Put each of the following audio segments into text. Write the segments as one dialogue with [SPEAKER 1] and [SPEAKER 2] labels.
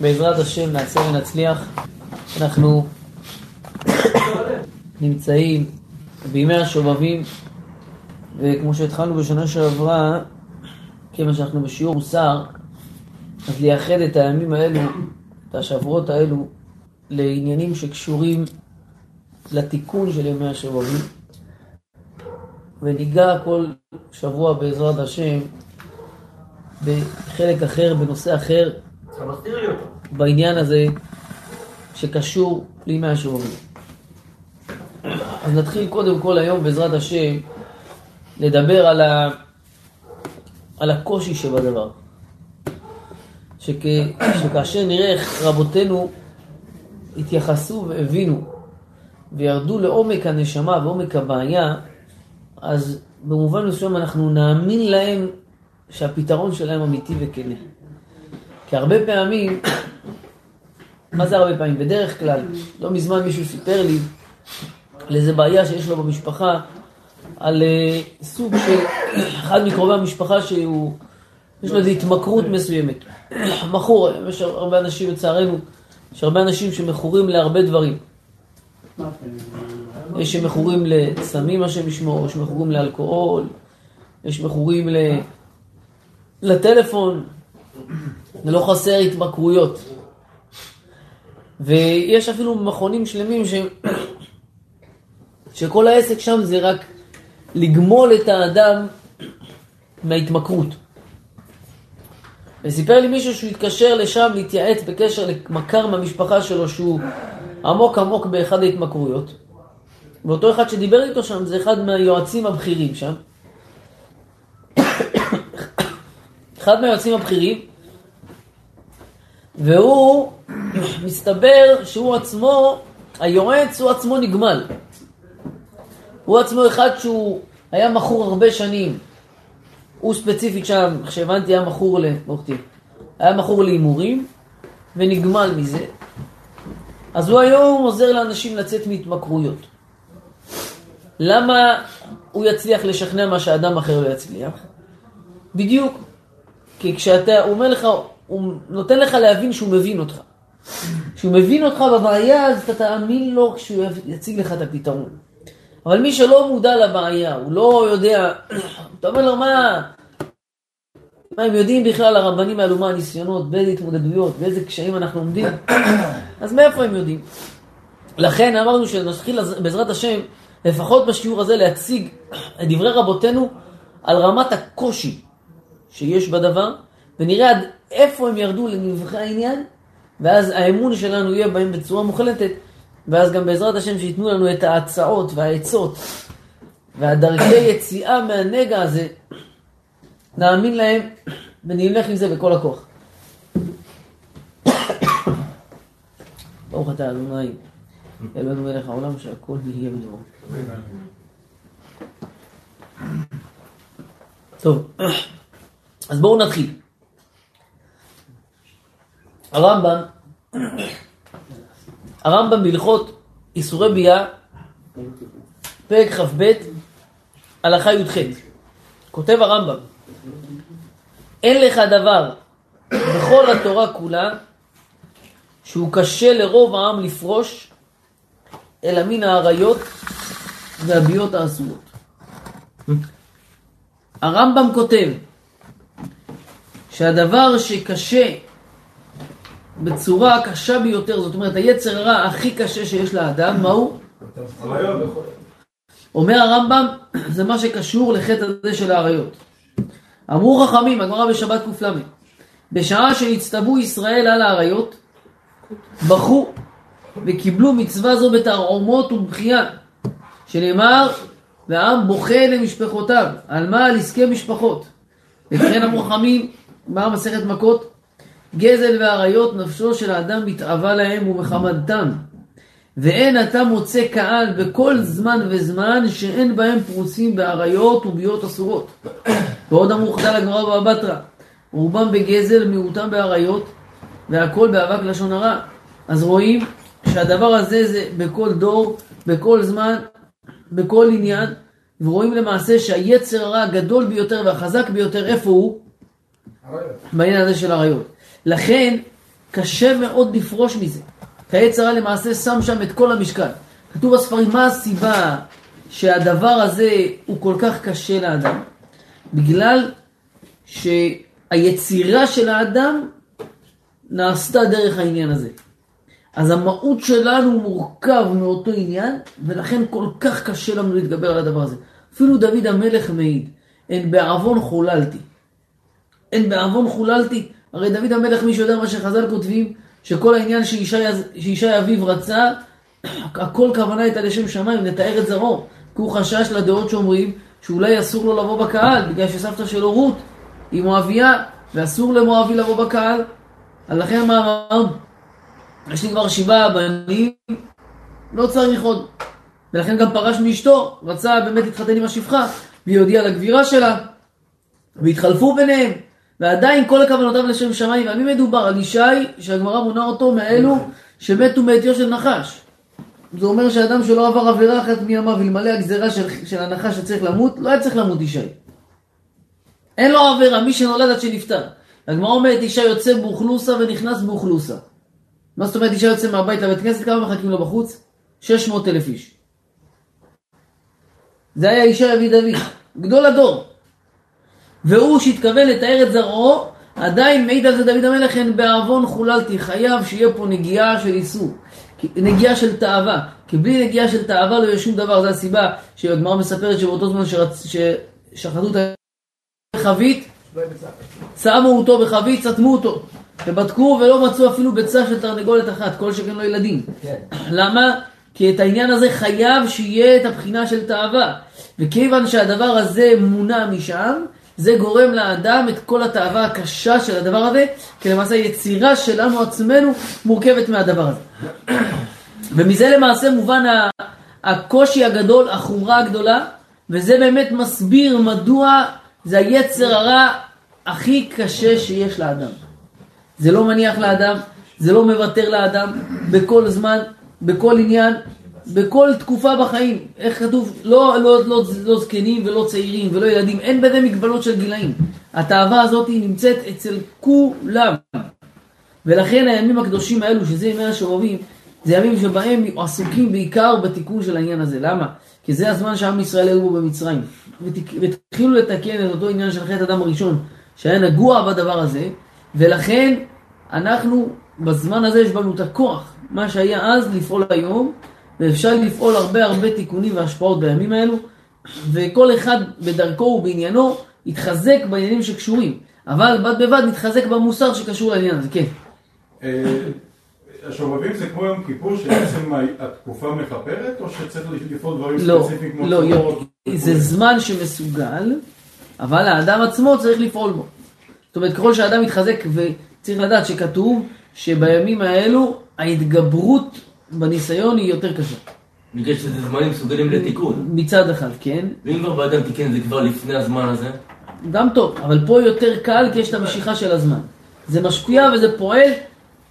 [SPEAKER 1] בעזרת השם נעשה ונצליח. אנחנו נמצאים בימי השובבים, וכמו שהתחלנו בשנה שעברה, כיוון שאנחנו בשיעור מוסר, אז לייחד את הימים האלו, את השבועות האלו, לעניינים שקשורים לתיקון של ימי השובבים. וניגע כל שבוע בעזרת השם בחלק אחר, בנושא אחר, בעניין הזה שקשור לימי השובבים. אז נתחיל קודם כל היום בעזרת השם לדבר על, ה... על הקושי שבדבר. שכ... שכאשר נראה איך רבותינו התייחסו והבינו וירדו לעומק הנשמה ועומק הבעיה, אז במובן מסוים אנחנו נאמין להם שהפתרון שלהם אמיתי וכנה. כי הרבה פעמים, מה זה הרבה פעמים? בדרך כלל, לא מזמן מישהו סיפר לי על איזה בעיה שיש לו במשפחה, על uh, סוג של אחד מקרובי המשפחה שהוא, יש לו איזו התמכרות מסוימת. מכור, יש הרבה אנשים לצערנו, יש הרבה אנשים שמכורים להרבה דברים. יש שמכורים לסמים, השם ישמור, יש מכורים לאלכוהול, יש מכורים. לטלפון, ולא חסר התמכרויות. ויש אפילו מכונים שלמים ש... שכל העסק שם זה רק לגמול את האדם מההתמכרות. וסיפר לי מישהו שהוא התקשר לשם להתייעץ בקשר למכר מהמשפחה שלו שהוא עמוק עמוק באחד ההתמכרויות. ואותו אחד שדיבר איתו שם זה אחד מהיועצים הבכירים שם. אחד מהיועצים הבכירים, והוא, מסתבר שהוא עצמו, היועץ הוא עצמו נגמל. הוא עצמו אחד שהוא היה מכור הרבה שנים. הוא ספציפית שם, איך שהבנתי, היה מכור ל... היה מכור להימורים, ונגמל מזה. אז הוא היום עוזר לאנשים לצאת מהתמכרויות. למה הוא יצליח לשכנע מה שאדם אחר לא יצליח? בדיוק. כי כשאתה, הוא אומר לך, הוא נותן לך להבין שהוא מבין אותך. כשהוא מבין אותך בבעיה, אז אתה תאמין לו כשהוא יציג לך את הפתרון. אבל מי שלא מודע לבעיה, הוא לא יודע, אתה אומר לו, מה, מה הם יודעים בכלל הרבנים האלו מה הניסיונות, באיזה התמודדויות, באיזה קשיים אנחנו עומדים? אז מאיפה הם יודעים? לכן אמרנו שנתחיל בעזרת השם, לפחות בשיעור הזה, להציג את דברי רבותינו על רמת הקושי שיש בדבר, ונראה עד איפה הם ירדו לנבחי העניין, ואז האמון שלנו יהיה בהם בצורה מוחלטת, ואז גם בעזרת השם שייתנו לנו את ההצעות והעצות והדרכי יציאה מהנגע הזה, נאמין להם ונלך עם זה בכל הכוח. ברוך אתה אדוני, אלוהינו מלך העולם שהכל יהיה בדברו. טוב, אז בואו נתחיל. הרמב"ם, הרמב"ם בהלכות איסורי ביאה, פרק כ"ב, הלכה י"ח. כותב הרמב"ם, אין לך דבר בכל התורה כולה שהוא קשה לרוב העם לפרוש אלא מן האריות והביאות האסורות. הרמב"ם כותב שהדבר שקשה בצורה הקשה ביותר, זאת אומרת היצר הרע הכי קשה שיש לאדם, מהו? אומר הרמב"ם, זה מה שקשור לחטא הזה של האריות. אמרו חכמים, הגמרא בשבת ק"ל, בשעה שנצטוו ישראל על האריות, בכו וקיבלו מצווה זו בתרעומות ובכייה, שנאמר, והעם בוכה למשפחותיו, על מה? על עסקי משפחות. וכן אמרו חכמים, גמר מסכת מכות, גזל ואריות נפשו של האדם מתאווה להם ומחמדתם. ואין אתה מוצא קהל בכל זמן וזמן שאין בהם פרוסים באריות וביות אסורות. ועוד אמרו חדל הגמרא בתרא, רובם בגזל, מיעוטם באריות, והכל באבק לשון הרע. אז רואים שהדבר הזה זה בכל דור, בכל זמן, בכל עניין, ורואים למעשה שהיצר הרע הגדול ביותר והחזק ביותר, איפה הוא? בעניין הזה של אריות. לכן, קשה מאוד לפרוש מזה. היצר הרע למעשה שם שם את כל המשקל. כתוב בספרים, מה הסיבה שהדבר הזה הוא כל כך קשה לאדם? בגלל שהיצירה של האדם נעשתה דרך העניין הזה. אז המהות שלנו מורכב מאותו עניין, ולכן כל כך קשה לנו להתגבר על הדבר הזה. אפילו דוד המלך מעיד, אין בעוון חוללתי. אין בעוון חוללתי. הרי דוד המלך, מי שיודע מה שחז"ל כותבים, שכל העניין שישי אביו רצה, הכל כוונה הייתה לשם שמיים, לתאר את זרעו. כי הוא חשש לדעות שאומרים שאולי אסור לו לבוא בקהל, בגלל שסבתא שלו רות היא מואביה, ואסור למואבי לבוא בקהל. אז לכן מה אמר? יש לי כבר שבעה בנים, לא צריך עוד. ולכן גם פרש מאשתו, רצה באמת להתחתן עם השפחה, והיא הודיעה לגבירה שלה, והתחלפו ביניהם, ועדיין כל הכוונותיו לשם שמיים. על מי מדובר? על ישי, שהגמרא מונה אותו מאלו שמתו מעטיו של נחש. זה אומר שאדם שלא עבר עבירה אחת מימיו, אלמלא הגזירה של, של הנחש שצריך למות, לא היה צריך למות ישי. אין לו עבירה, מי שנולד עד שנפטר. הגמרא אומרת, אישה יוצא באוכלוסה ונכנס באוכלוסה. מה זאת אומרת אישה יוצא מהבית לבית כנסת, כמה מחכים לו בחוץ? 600 אלף איש. זה היה אישה אבי דוד, גדול הדור. והוא שהתכוון לתאר את זרעו, עדיין מעיד על זה דוד המלך, אין בעוון חוללתי, חייב שיהיה פה נגיעה של איסור, נגיעה של תאווה, כי בלי נגיעה של תאווה לא יהיה שום דבר, זו הסיבה שהגמרא מספרת שבאותו זמן שרצ... ששחטו את החבית, שמו אותו בחבית, סתמו אותו, ובדקו ולא מצאו אפילו ביצה של תרנגולת אחת, כל שכן לא ילדים. כן. למה? כי את העניין הזה חייב שיהיה את הבחינה של תאווה. וכיוון שהדבר הזה מונע משם, זה גורם לאדם את כל התאווה הקשה של הדבר הזה, כי למעשה היצירה שלנו עצמנו מורכבת מהדבר הזה. ומזה למעשה מובן הקושי הגדול, החומרה הגדולה, וזה באמת מסביר מדוע זה היצר הרע הכי קשה שיש לאדם. זה לא מניח לאדם, זה לא מוותר לאדם בכל זמן, בכל עניין, בכל תקופה בחיים. איך כתוב? לא, לא, לא, לא זקנים ולא צעירים ולא ילדים, אין בזה מגבלות של גילאים. התאווה הזאת נמצאת אצל כולם. ולכן הימים הקדושים האלו, שזה ימי השובבים, זה ימים שבהם עסוקים בעיקר בתיקון של העניין הזה. למה? כי זה הזמן שעם ישראל היו בו במצרים. והתחילו לתקן את אותו עניין של חטא אדם הראשון, שהיה נגוע בדבר הזה, ולכן אנחנו, בזמן הזה יש בנו את הכוח, מה שהיה אז לפעול היום, ואפשר לפעול הרבה הרבה תיקונים והשפעות בימים האלו, וכל אחד בדרכו ובעניינו יתחזק בעניינים שקשורים, אבל בד בבד נתחזק במוסר שקשור לעניין הזה, כן.
[SPEAKER 2] אה, השובבים זה כמו יום כיפור, שבעצם התקופה מכפרת, או שצריך לפעול דברים לא, ספציפיים כמו
[SPEAKER 1] לא, לא, זה זמן שמסוגל, אבל האדם עצמו צריך לפעול בו. זאת אומרת, ככל שהאדם מתחזק, וצריך לדעת שכתוב שבימים האלו ההתגברות בניסיון היא יותר קשה.
[SPEAKER 3] בגלל שזה זמנים מסוגלים לתיקון.
[SPEAKER 1] מצד אחד, כן.
[SPEAKER 3] ואם כבר באדם תיקן זה כבר לפני הזמן הזה?
[SPEAKER 1] גם טוב, אבל פה יותר קל כי יש את המשיכה של הזמן. זה משפיע וזה פועל,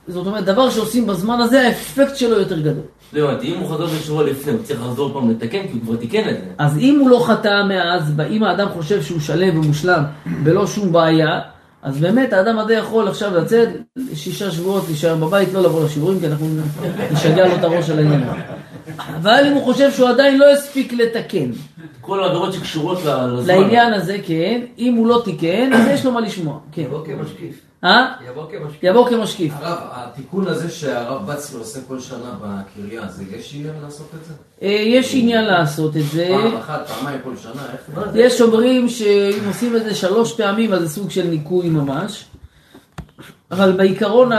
[SPEAKER 1] זאת אומרת, דבר שעושים בזמן הזה, האפקט שלו יותר גדול.
[SPEAKER 3] לא הבנתי, אם הוא חזר בשבוע לפני, הוא צריך לחזור פעם לתקן, כי הוא כבר תיקן את זה.
[SPEAKER 1] אז אם הוא לא חטא מאז, אם האדם חושב שהוא שלם ומושלם, בלא שום בעיה, אז באמת האדם הזה יכול עכשיו לצאת שישה שבועות, להישאר בבית, לא לבוא לשיעורים, כי אנחנו נשגע לו את הראש על העניין. אבל אם הוא חושב שהוא עדיין לא הספיק לתקן.
[SPEAKER 3] כל העבירות שקשורות לזמן.
[SPEAKER 1] לעניין הזה, כן. אם הוא לא תיקן, אז יש לו מה לשמוע. כן.
[SPEAKER 4] יבוא כמשקיף.
[SPEAKER 1] אה?
[SPEAKER 4] יבוא כמשקיף.
[SPEAKER 1] יבוא כמשקיף.
[SPEAKER 4] הרב, התיקון הזה שהרב בצלו עושה כל שנה בקריה, זה יש עניין לעשות את זה?
[SPEAKER 1] אה, יש עניין לעשות את זה.
[SPEAKER 4] פעם אחת, פעמיים כל שנה, איך
[SPEAKER 1] זה? יש אומרים שאם עושים את זה שלוש פעמים, אז זה סוג של ניקוי ממש. אבל בעיקרון,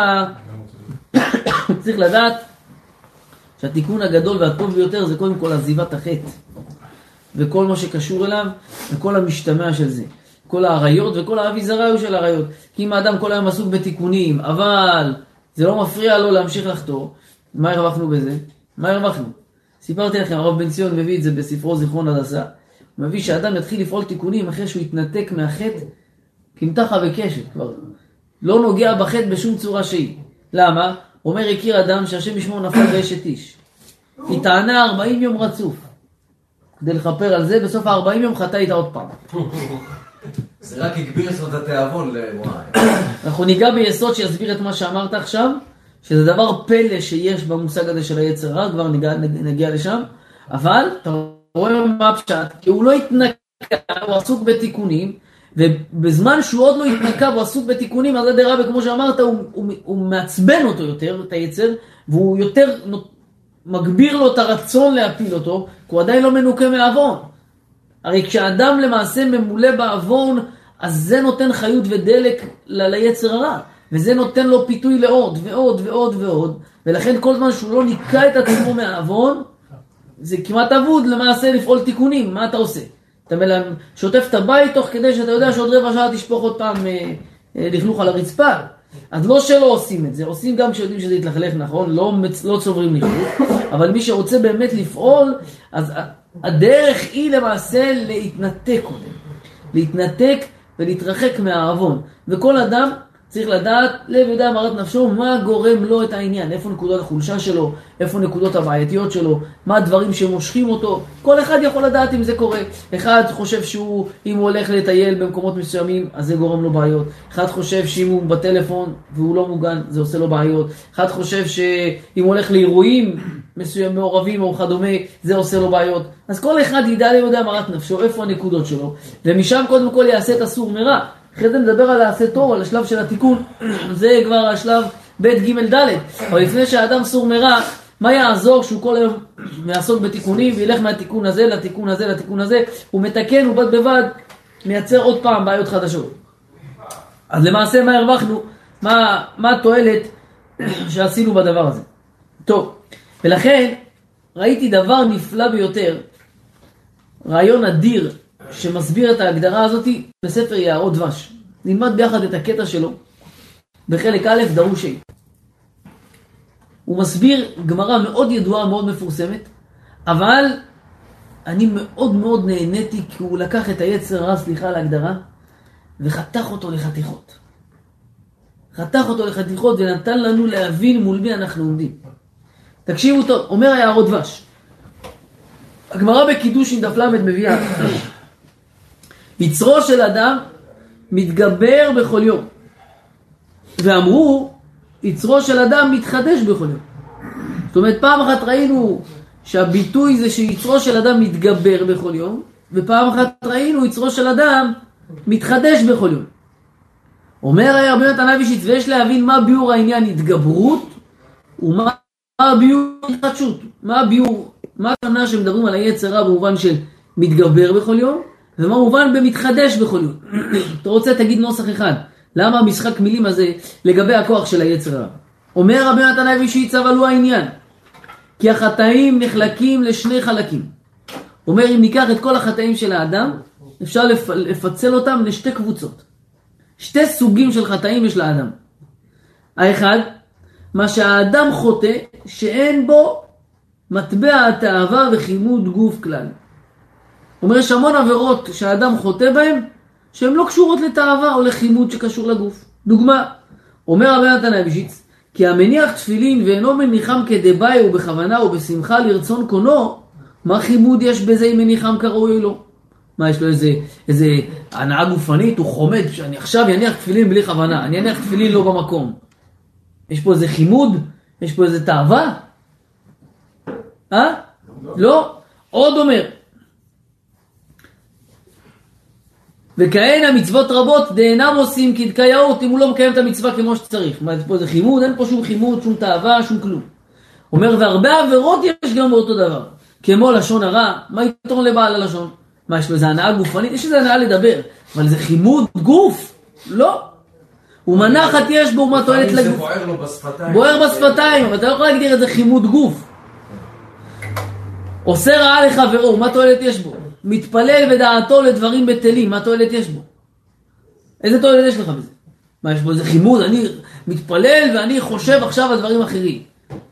[SPEAKER 1] צריך לדעת שהתיקון הגדול והטוב ביותר זה קודם כל עזיבת החטא. וכל מה שקשור אליו, וכל המשתמע של זה. כל האריות וכל האביזריו של האריות. כי אם האדם כל היום עסוק בתיקונים, אבל זה לא מפריע לו להמשיך לחתור, מה הרווחנו בזה? מה הרווחנו? סיפרתי לכם, הרב בן ציון מביא את זה בספרו זיכרון הדסה. מביא שאדם יתחיל לפעול תיקונים אחרי שהוא יתנתק מהחטא כמתחה וקשת כבר. לא נוגע בחטא בשום צורה שהיא. למה? אומר הכיר אדם שהשם ישמור נפל באשת איש. היא טענה 40 יום רצוף. כדי לכפר על זה, בסוף ה-40 יום חטא איתה עוד פעם.
[SPEAKER 4] זה רק הגביר אצלו את התיאבון לוואי.
[SPEAKER 1] אנחנו ניגע ביסוד שיסביר את מה שאמרת עכשיו, שזה דבר פלא שיש במושג הזה של היצר רע, כבר ניגע, נגיע לשם, אבל אתה רואה מה הפשט, כי הוא לא התנקה, הוא עסוק בתיקונים, ובזמן שהוא עוד לא התנקה והוא עסוק בתיקונים, אז עדי רבי, כמו שאמרת, הוא, הוא, הוא מעצבן אותו יותר, את היצר, והוא יותר מגביר לו את הרצון להפיל אותו, כי הוא עדיין לא מנוקה מעוון. הרי כשאדם למעשה ממולא בעוון, אז זה נותן חיות ודלק ל- ליצר הרע, וזה נותן לו פיתוי לעוד ועוד ועוד ועוד, ולכן כל זמן שהוא לא ניקה את עצמו מהעוון, זה כמעט אבוד למעשה לפעול תיקונים, מה אתה עושה? אתה מלא, שוטף את הבית תוך כדי שאתה יודע שעוד רבע שעה תשפוך עוד פעם אה, אה, לכלוך על הרצפה. אז לא שלא עושים את זה, עושים גם כשיודעים שזה יתלכלך נכון, לא, לא צוברים לכלוך, אבל מי שרוצה באמת לפעול, אז הדרך היא למעשה להתנתק קודם. להתנתק ולהתרחק מהעוון. וכל אדם צריך לדעת, לב יודע אמרת נפשו, מה גורם לו את העניין, איפה נקודות החולשה שלו, איפה נקודות הבעייתיות שלו, מה הדברים שמושכים אותו, כל אחד יכול לדעת אם זה קורה. אחד חושב שהוא, אם הוא הולך לטייל במקומות מסוימים, אז זה גורם לו בעיות. אחד חושב שאם הוא בטלפון והוא לא מוגן, זה עושה לו בעיות. אחד חושב שאם הוא הולך לאירועים מסוים, מעורבים או כדומה, זה עושה לו בעיות. אז כל אחד ידע ליודע אמרת נפשו, איפה הנקודות שלו, ומשם קודם כל יעשה את הסור מרע. אחרי זה נדבר על העשה תור, על השלב של התיקון, זה כבר השלב ב' ג' ד', אבל לפני שהאדם סור מרע, מה יעזור שהוא כל היום יעסוק בתיקונים וילך מהתיקון הזה לתיקון הזה לתיקון הזה, הוא מתקן ובד בבד מייצר עוד פעם בעיות חדשות. אז למעשה מה הרווחנו? מה, מה התועלת שעשינו בדבר הזה? טוב, ולכן ראיתי דבר נפלא ביותר, רעיון אדיר שמסביר את ההגדרה הזאת בספר יערות דבש. נלמד ביחד את הקטע שלו בחלק א', דרוש ה'. הוא מסביר גמרא מאוד ידועה, מאוד מפורסמת, אבל אני מאוד מאוד נהניתי כי הוא לקח את היצר הרע, סליחה על ההגדרה, וחתך אותו לחתיכות. חתך אותו לחתיכות ונתן לנו להבין מול מי אנחנו עומדים. תקשיבו טוב, אומר היערות דבש. הגמרא בקידוש עם דף ל' מביאה יצרו של אדם מתגבר בכל יום. ואמרו, יצרו של אדם מתחדש בכל יום. זאת אומרת, פעם אחת ראינו שהביטוי זה שיצרו של אדם מתגבר בכל יום, ופעם אחת ראינו יצרו של אדם מתחדש בכל יום. אומר רבי נתן אבישיץ, ויש להבין מה ביאור העניין התגברות, ומה הביאור התחדשות. מה הביאור, מה הכוונה שמדברים על היצר רע במובן של מתגבר בכל יום, ומה מובן במתחדש בכל יום. אתה רוצה, תגיד נוסח אחד. למה המשחק מילים הזה לגבי הכוח של היצר הרע? אומר רבי נתן אבישיץ, אבל הוא העניין. כי החטאים נחלקים לשני חלקים. אומר, אם ניקח את כל החטאים של האדם, אפשר לפ... לפצל אותם לשתי קבוצות. שתי סוגים של חטאים יש לאדם. האחד, מה שהאדם חוטא, שאין בו מטבע התאווה וכימוד גוף כלל. אומר, יש המון עבירות שהאדם חוטא בהן, שהן לא קשורות לתאווה או לכימות שקשור לגוף. דוגמה, אומר רבי נתן אבישיץ, כי המניח תפילין ואינו מניחם כדבעי ובכוונה ובשמחה לרצון קונו, מה חימוד יש בזה אם מניחם כראוי או לא? מה, יש לו איזה, איזה הנאה גופנית, הוא חומד, שאני עכשיו אניח תפילין בלי כוונה, אני אניח תפילין לא במקום. יש פה איזה חימוד? יש פה איזה תאווה? אה? לא? עוד אומר, וכהנה מצוות רבות דאינם עושים כדקאיות אם הוא לא מקיים את המצווה כמו שצריך. מה, יש פה איזה חימוד? אין פה שום חימוד, שום תאווה, שום כלום. אומר, והרבה עבירות יש גם באותו דבר. כמו לשון הרע, מה יתרון לבעל הלשון? מה, יש לו איזה הנאה גופנית? יש איזה הנאה לדבר, אבל זה חימוד גוף? לא. ומנחת יש בו מה תועלת לגוף.
[SPEAKER 4] זה בוער לו בשפתיים.
[SPEAKER 1] בוער בשפתיים, אבל אתה לא יכול להגדיר את זה חימוד גוף. עושה רעה לחברו, מה תועלת יש בו? מתפלל בדעתו לדברים בטלים, מה תועלת יש בו? איזה תועלת יש לך בזה? מה, יש בו איזה חימוד? אני מתפלל ואני חושב עכשיו על דברים אחרים.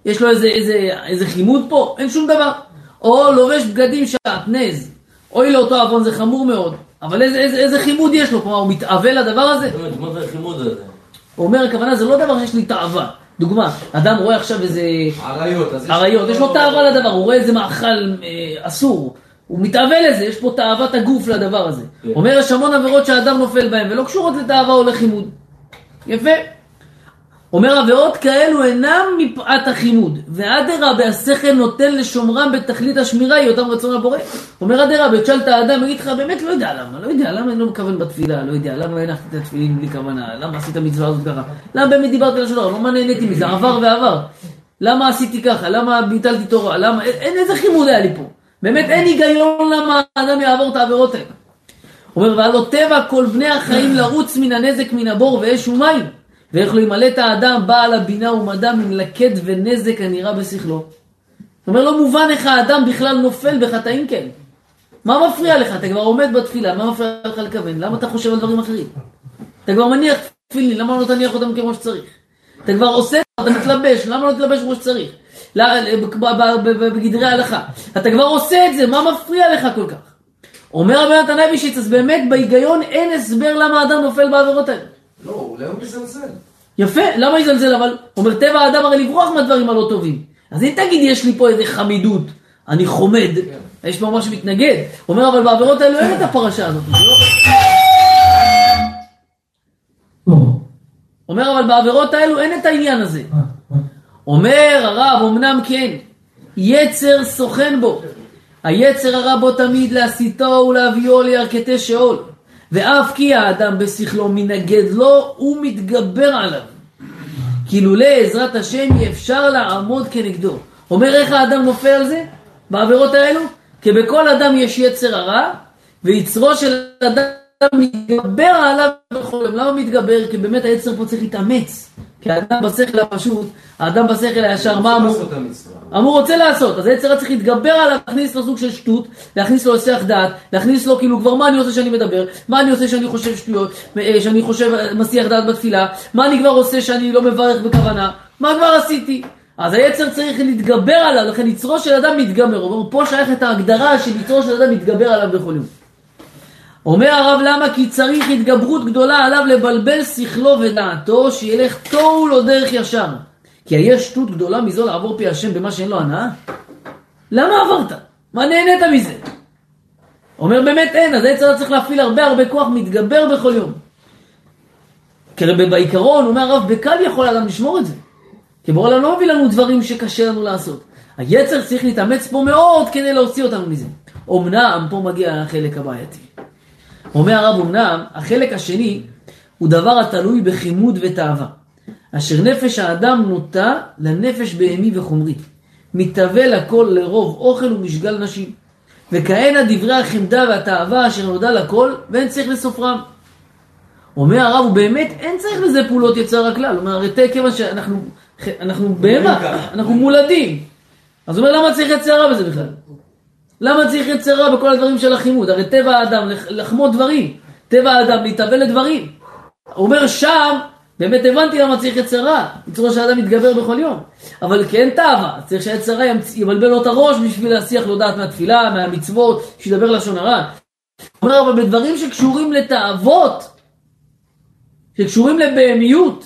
[SPEAKER 1] יש לו איזה, איזה, איזה חימוד פה? אין שום דבר. או לובש בגדים שעטנז. אוי לאותו עוון, זה חמור מאוד. אבל איזה, איזה, איזה חימוד יש לו? כלומר, הוא מתאווה לדבר הזה?
[SPEAKER 3] מה זה החימוד הזה?
[SPEAKER 1] הוא אומר, הכוונה, זה לא דבר שיש לי תאווה. דוגמה, אדם רואה עכשיו איזה...
[SPEAKER 4] עריות. יש
[SPEAKER 1] אריות, יש לו תאווה לדבר, הוא רואה איזה מאכל אה, אסור. הוא מתאווה לזה, יש פה תאוות הגוף לדבר הזה.
[SPEAKER 3] כן.
[SPEAKER 1] אומר, יש המון עבירות שהאדם נופל בהן, ולא קשורות לתאווה או לחימוד. יפה. אומר עבירות כאלו אינם מפאת החימוד, ואדרבה השכל נותן לשומרם בתכלית השמירה היא אותם רצון הבורא. אומר אדרבה, תשאל את האדם, יגיד לך, באמת לא יודע למה, לא יודע, למה אני לא מכוון בתפילה, לא יודע, למה הנחתי את התפילין בלי כוונה, למה עשית מצווה הזאת ככה, למה באמת דיברתי לשון הרע, לא מה נהניתי מזה, עבר ועבר. למה עשיתי ככה, למה ביטלתי תורה, למה, אין איזה חימוד היה לי פה. באמת אין היגיון למה האדם יעבור את העבירות האלה. אומר, והלא טבע כל בני החיים לרוץ מן הנזק מן הבור ואש ומים. ואיך לא ימלט האדם בעל הבינה ומדע מן לקט ונזק הנראה בשכלו. זאת אומרת, לא מובן איך האדם בכלל נופל בחטאים כאלה. מה מפריע לך? אתה כבר עומד בתפילה, מה מפריע לך לכוון? למה אתה חושב על דברים אחרים? אתה כבר מניח תפילין, למה לא תניח אותם כמו שצריך? אתה כבר עושה, אתה מתלבש, למה לא תלבש כמו שצריך? ל- ב- ב- ב- בגדרי ההלכה. אתה כבר עושה את זה, מה מפריע לך כל כך? אומר רבי נתן אבישיץ, אז באמת בהיגיון אין הסבר למה האדם נופל בעבירות האלה.
[SPEAKER 4] לא, אולי הוא מזלזל.
[SPEAKER 1] יפה, למה יזלזל? אבל אומר טבע האדם הרי לברוח מהדברים הלא טובים. אז אם תגיד יש לי פה איזה חמידות, אני חומד, יש פה משהו מתנגד. אומר אבל בעבירות האלו אין את הפרשה הזאת. לא- אומר אבל בעבירות האלו אין את העניין הזה. אומר הרב, אמנם כן, יצר סוכן בו. היצר הרע בו תמיד להסיתו ולהביאו לירכתי שאול. ואף כי האדם בשכלו מנגד לו, הוא מתגבר עליו. כי לולא עזרת השם אי אפשר לעמוד כנגדו. אומר איך האדם נופל על זה? בעבירות האלו? כי בכל אדם יש יצר הרע, ויצרו של אדם מתגבר עליו יום. למה מתגבר? כי באמת היצר פה צריך להתאמץ. כי האדם בשכל הפשוט, האדם בשכל הישר, מה אמור? אמור רוצה לעשות, אז היצר צריך להתגבר עליו, להכניס לו סוג של שטות, להכניס לו היסח דעת, להכניס לו כאילו כבר מה אני עושה שאני מדבר, מה אני עושה שאני חושב שטויות, אה, שאני חושב מסיח דעת בתפילה, מה אני כבר עושה שאני לא מברך בכוונה, מה כבר עשיתי? אז היצר צריך להתגבר עליו, לכן יצרו של אדם מתגבר, הוא אומר, פה שייך את ההגדרה של יצרו של אדם מתגבר עליו בכל יום. אומר הרב למה? כי צריך התגברות גדולה עליו לבלבל שכלו ודעתו, שילך תוהו לו דרך ישר. כי היש שטות גדולה מזו לעבור פי השם במה שאין לו הנאה? למה עברת? מה נהנית מזה? אומר באמת אין, אז היצר צריך להפעיל הרבה הרבה כוח, מתגבר בכל יום. כי בעיקרון, אומר הרב, בקל יכול אדם לשמור את זה. כי לנו לא מביא לנו דברים שקשה לנו לעשות. היצר צריך להתאמץ פה מאוד כדי להוציא אותנו מזה. אמנם, פה מגיע החלק הבעייתי. אומר הרב, אמנם, החלק השני הוא דבר התלוי בחימוד ותאווה. אשר נפש האדם נוטה לנפש בהמי וחומרי. מתהווה לכל לרוב אוכל ומשגל נשים. וכהנה דברי החמדה והתאווה אשר נודע לכל, ואין צריך לסופרם. אומר הרב, ובאמת אין צריך לזה פעולות יצר הכלל. הוא אומר, הרי תהיה כיוון שאנחנו אנחנו בהמה, אנחנו מולדים. אז הוא אומר, למה צריך יצר רע בזה בכלל? למה צריך יצר רע בכל הדברים של החימוד? הרי טבע האדם לח- לחמוד דברים. טבע האדם להתאבל לדברים. הוא אומר, שם, באמת הבנתי למה צריך יצר רע. יצרו שהאדם מתגבר בכל יום. אבל כי אין תאווה, צריך שהיצר רע ימצ- יבלבל לו את הראש בשביל להסיח לו דעת מהתפילה, מהמצוות, שידבר לשון הרע. הוא אומר, אבל בדברים שקשורים לתאוות, שקשורים לבהמיות,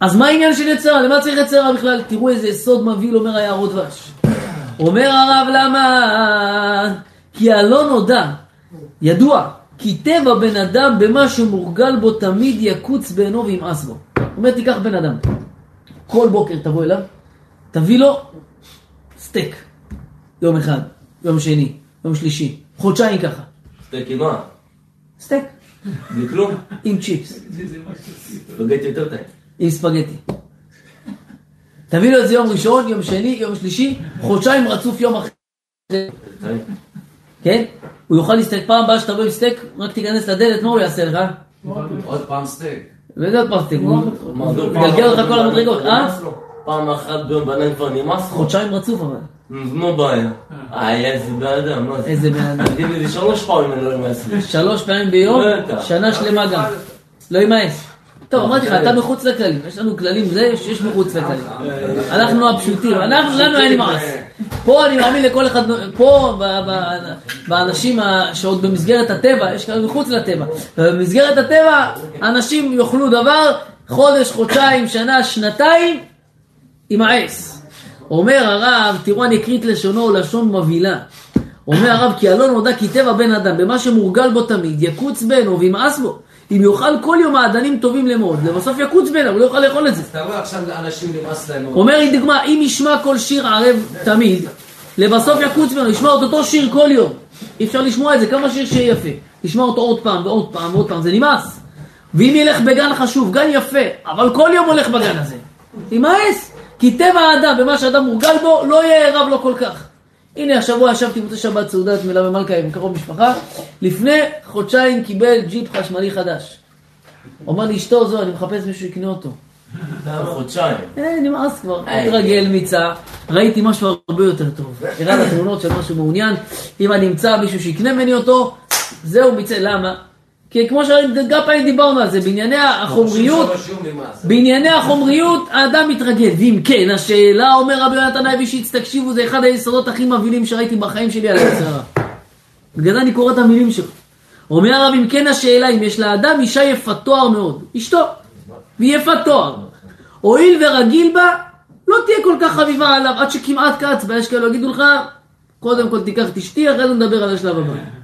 [SPEAKER 1] אז מה העניין של יצר רע? למה צריך יצר רע בכלל? תראו איזה יסוד מבהיל אומר היערות דבש. אומר הרב למה? כי הלא נודע, ידוע, כי טבע בן אדם במה שמורגל בו תמיד יקוץ בעינו וימאס בו. זאת אומרת, תיקח בן אדם, כל בוקר תבוא אליו, תביא לו סטייק, יום אחד, יום שני, יום שלישי, חודשיים ככה,
[SPEAKER 3] סטייק עם מה?
[SPEAKER 1] סטייק
[SPEAKER 3] בלי כלום?
[SPEAKER 1] עם צ'יפס.
[SPEAKER 3] ספגטי יותר טעים.
[SPEAKER 1] עם ספגטי. תביא לו את זה יום ראשון, יום שני, יום שלישי, חודשיים רצוף יום אחרי. כן? הוא יוכל להסתכל, פעם הבאה שתבוא עם סטייק, רק תיכנס לדלת, מה הוא יעשה לך?
[SPEAKER 4] עוד פעם סטייק.
[SPEAKER 1] ואיזה עוד פעם סטייק? הוא
[SPEAKER 3] מה, זה
[SPEAKER 1] יגלגל אותך כל המדרגות, אה?
[SPEAKER 3] פעם אחת ביום בלילה כבר נמאס לך?
[SPEAKER 1] חודשיים רצוף אבל.
[SPEAKER 3] מה בעיה? אה, איזה בן אדם, מה זה?
[SPEAKER 1] איזה בן אדם.
[SPEAKER 3] תגיד לי, זה שלוש פעמים אני לא אמאס לי.
[SPEAKER 1] שלוש פעמים ביום. שנה שלמה גם. לא יימאס. טוב, אמרתי לך, אתה מחוץ לכללים. יש לנו כללים זה, שיש מחוץ לכללים. אנחנו הפשוטים, אנחנו, לנו אין נמאס. פה אני מאמין לכל אחד, פה באנשים שעוד במסגרת הטבע, יש כאלה מחוץ לטבע. ובמסגרת הטבע, אנשים יאכלו דבר, חודש, חודשיים, שנה, שנתיים, יימאס. אומר הרב, תראו אני אקריא את לשונו, לשון מבהילה. אומר הרב כי הלא נודע כי טבע בן אדם במה שמורגל בו תמיד יקוץ בנו וימאס בו אם יאכל כל יום מעדנים טובים למאוד לבסוף יקוץ בנו הוא לא יוכל לאכול את זה.
[SPEAKER 4] אתה רואה עכשיו לאנשים נמאס להם.
[SPEAKER 1] אומר לי דוגמה אם ישמע כל שיר ערב תמיד לבסוף יקוץ ממנו ישמע את אותו שיר כל יום. אי אפשר לשמוע את זה כמה שיר שיהיה יפה. לשמוע אותו עוד פעם ועוד פעם ועוד פעם זה נמאס. ואם ילך בגן חשוב גן יפה אבל כל יום הולך בגן הזה. נמאס. כי טבע האדם במה שאדם מורגל בו לא יהיה ערב לו כל כך הנה השבוע ישבתי במוצאי שבת סעודת מילה במלכה עם קרוב משפחה. לפני חודשיים קיבל ג'יפ חשמלי חדש. הוא אמר לי אשתו זו אני מחפש מישהו שיקנה אותו.
[SPEAKER 3] חודשיים.
[SPEAKER 1] אה, נמאס כבר, התרגל מיצה, ראיתי משהו הרבה יותר טוב. הראה לה תמונות של משהו מעוניין, אם אני אמצא מישהו שיקנה ממני אותו, זהו מיצה, למה? כי כמו שגם פעמים דיברנו על זה, בענייני החומריות. בענייני החומריות האדם מתרגל. ואם כן, השאלה, אומר רבי יונתן אייבישיץ, תקשיבו, זה אחד היסודות הכי מבהילים שראיתי בחיים שלי על היצרה. בגלל זה אני קורא את המילים שלו. אומר הרב, אם כן השאלה, אם יש לאדם אישה יפת תואר מאוד, אשתו, והיא יפת תואר. הואיל ורגיל בה, לא תהיה כל כך חביבה עליו, עד שכמעט קץ בה, יש כאלו יגידו לך, קודם כל תיקח את אשתי, אחרי זה נדבר על השלב הבא.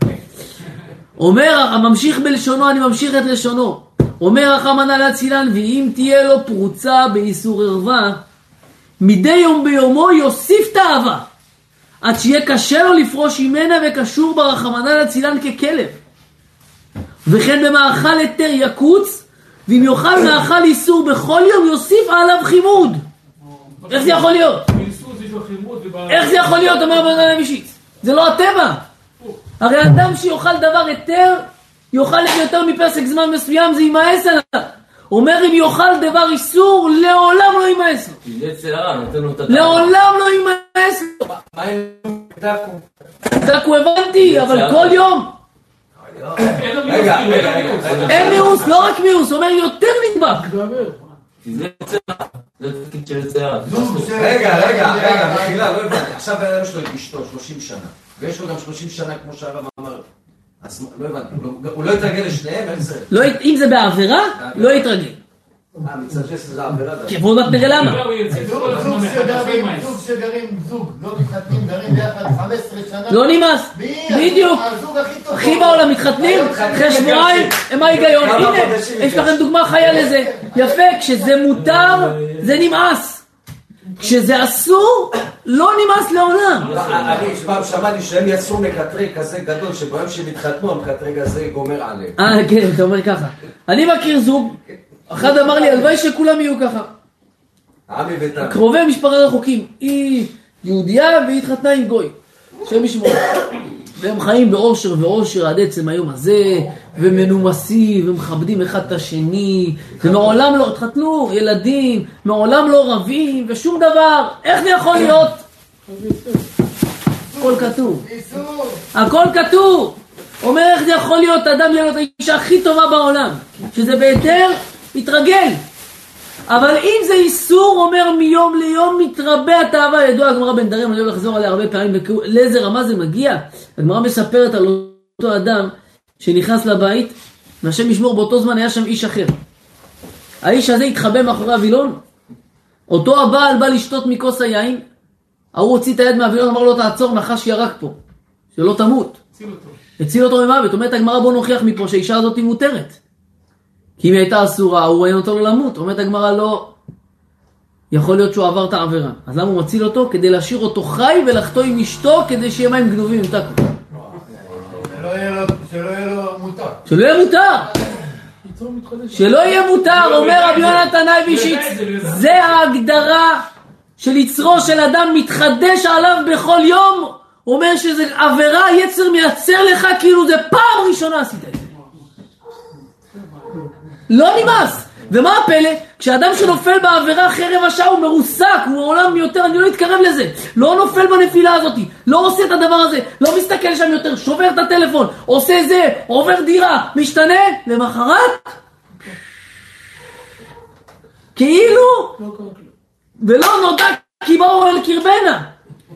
[SPEAKER 1] אומר, הממשיך בלשונו, אני ממשיך את לשונו. אומר רחמנא להצילן, ואם תהיה לו פרוצה באיסור ערווה, מדי יום ביומו יוסיף האהבה, עד שיהיה קשה לו לפרוש ממנה וקשור ברחמנא להצילן ככלב. וכן במאכל היתר יקוץ, ואם יאכל מאכל איסור בכל יום יוסיף עליו חימוד. איך זה יכול להיות? איך זה יכול להיות, אומר בן אדם אישית? זה לא הטבע. הרי אדם שיאכל דבר היתר, יאכל את זה יותר מפסק זמן מסוים, זה יימאס עליו. אומר אם יאכל דבר איסור, לעולם לא יימאס לו. לעולם לא יימאס לו.
[SPEAKER 4] מה עם?
[SPEAKER 1] דקו הבנתי, אבל כל יום.
[SPEAKER 5] אין
[SPEAKER 4] רגע, רגע, רגע. רגע.
[SPEAKER 1] מיאוס, לא רק מיאוס, אומר יותר נדבק.
[SPEAKER 3] זה. זה התפקיד של הרע.
[SPEAKER 4] רגע, רגע, רגע, מחילה, לא הבנתי. עכשיו בן אדם יש לו את אשתו 30 שנה, ויש לו גם 30 שנה, כמו שהרב אמר. אז לא הבנתי, הוא לא- לא יתרגל לשניהם? איך זה?
[SPEAKER 1] לא אם זה בעבירה, לא יתרגל.
[SPEAKER 4] אה, מצד שזה עבירה.
[SPEAKER 1] כי בואו נראה למה.
[SPEAKER 5] לא,
[SPEAKER 6] זוג שגרים. זוג שגרים, זוג, לא מתחתנים, גרים ביחד 15 שנה.
[SPEAKER 1] לא נמאס. בדיוק.
[SPEAKER 6] הכי
[SPEAKER 1] בעולם מתחתנים, אחרי שבועיים, הם ההיגיון. הנה, יש לכם דוגמה חיה לזה. יפה, כשזה מותר, זה נמאס. כשזה אסור, לא נמאס לעולם.
[SPEAKER 4] אני פעם שמעתי שהם יצאו מקטרג כזה גדול, שביום שהם התחתנו, המקטרג הזה גומר עליהם.
[SPEAKER 1] אה, כן, אתה אומר ככה. אני מכיר זוג, אחד אמר לי, הלוואי שכולם יהיו ככה.
[SPEAKER 4] עמי וטאקו.
[SPEAKER 1] קרובי משפחה רחוקים. היא יהודייה והיא התחתנה עם גוי. השם ישמור. והם חיים באושר ואושר עד עצם היום הזה, ומנומסים, ומכבדים אחד את השני, ומעולם לא, התחתנו, ילדים, מעולם לא רבים, ושום דבר. איך זה יכול להיות? הכל כתוב. הכל כתוב. אומר איך זה יכול להיות, אדם את האישה הכי טובה בעולם. שזה בהיתר, יתרגל. אבל אם זה איסור, אומר מיום ליום מתרבה התאווה, ידוע הגמרא בן דרים, אני לא לחזור עליה הרבה פעמים, לאיזה רמה זה מגיע. הגמרא מספרת על אותו אדם שנכנס לבית, והשם ישמור באותו זמן היה שם איש אחר. האיש הזה התחבא מאחורי הווילון, אותו הבעל בא לשתות מכוס היין, ההוא הוציא את היד מהווילון, אמר לו תעצור, נחש ירק פה, שלא תמות.
[SPEAKER 5] הציל אותו.
[SPEAKER 1] הציל אותו ממוות, אומרת הגמרא בוא נוכיח מפה שהאישה הזאת מותרת. כי אם היא הייתה אסורה, הוא היה נותן לו למות. אומרת הגמרא לא, יכול להיות שהוא עבר את העבירה. אז למה הוא מציל אותו? כדי להשאיר אותו חי ולחטוא עם אשתו כדי שיהיה מים גנובים עם טקו.
[SPEAKER 6] שלא יהיה לו- מותר.
[SPEAKER 1] שלא יהיה מותר! שלא יהיה מותר,
[SPEAKER 5] לא,
[SPEAKER 1] אומר רבי. יונתן אייבישיץ,
[SPEAKER 5] זה,
[SPEAKER 1] ההגדרה של יצרו של אדם מתחדש עליו בכל יום. הוא אומר שזה עבירה, יצר מייצר לך כאילו זה פעם ראשונה עשית את זה. לא נמאס. ומה הפלא? כשאדם שנופל בעבירה אחרי רבע שעה הוא מרוסק, הוא מעולם יותר, אני לא אתקרב לזה. לא נופל בנפילה הזאת, לא עושה את הדבר הזה, לא מסתכל שם יותר, שובר את הטלפון, עושה זה, עובר דירה, משתנה, למחרת כאילו, ולא נודע כי באו אל קרבנה.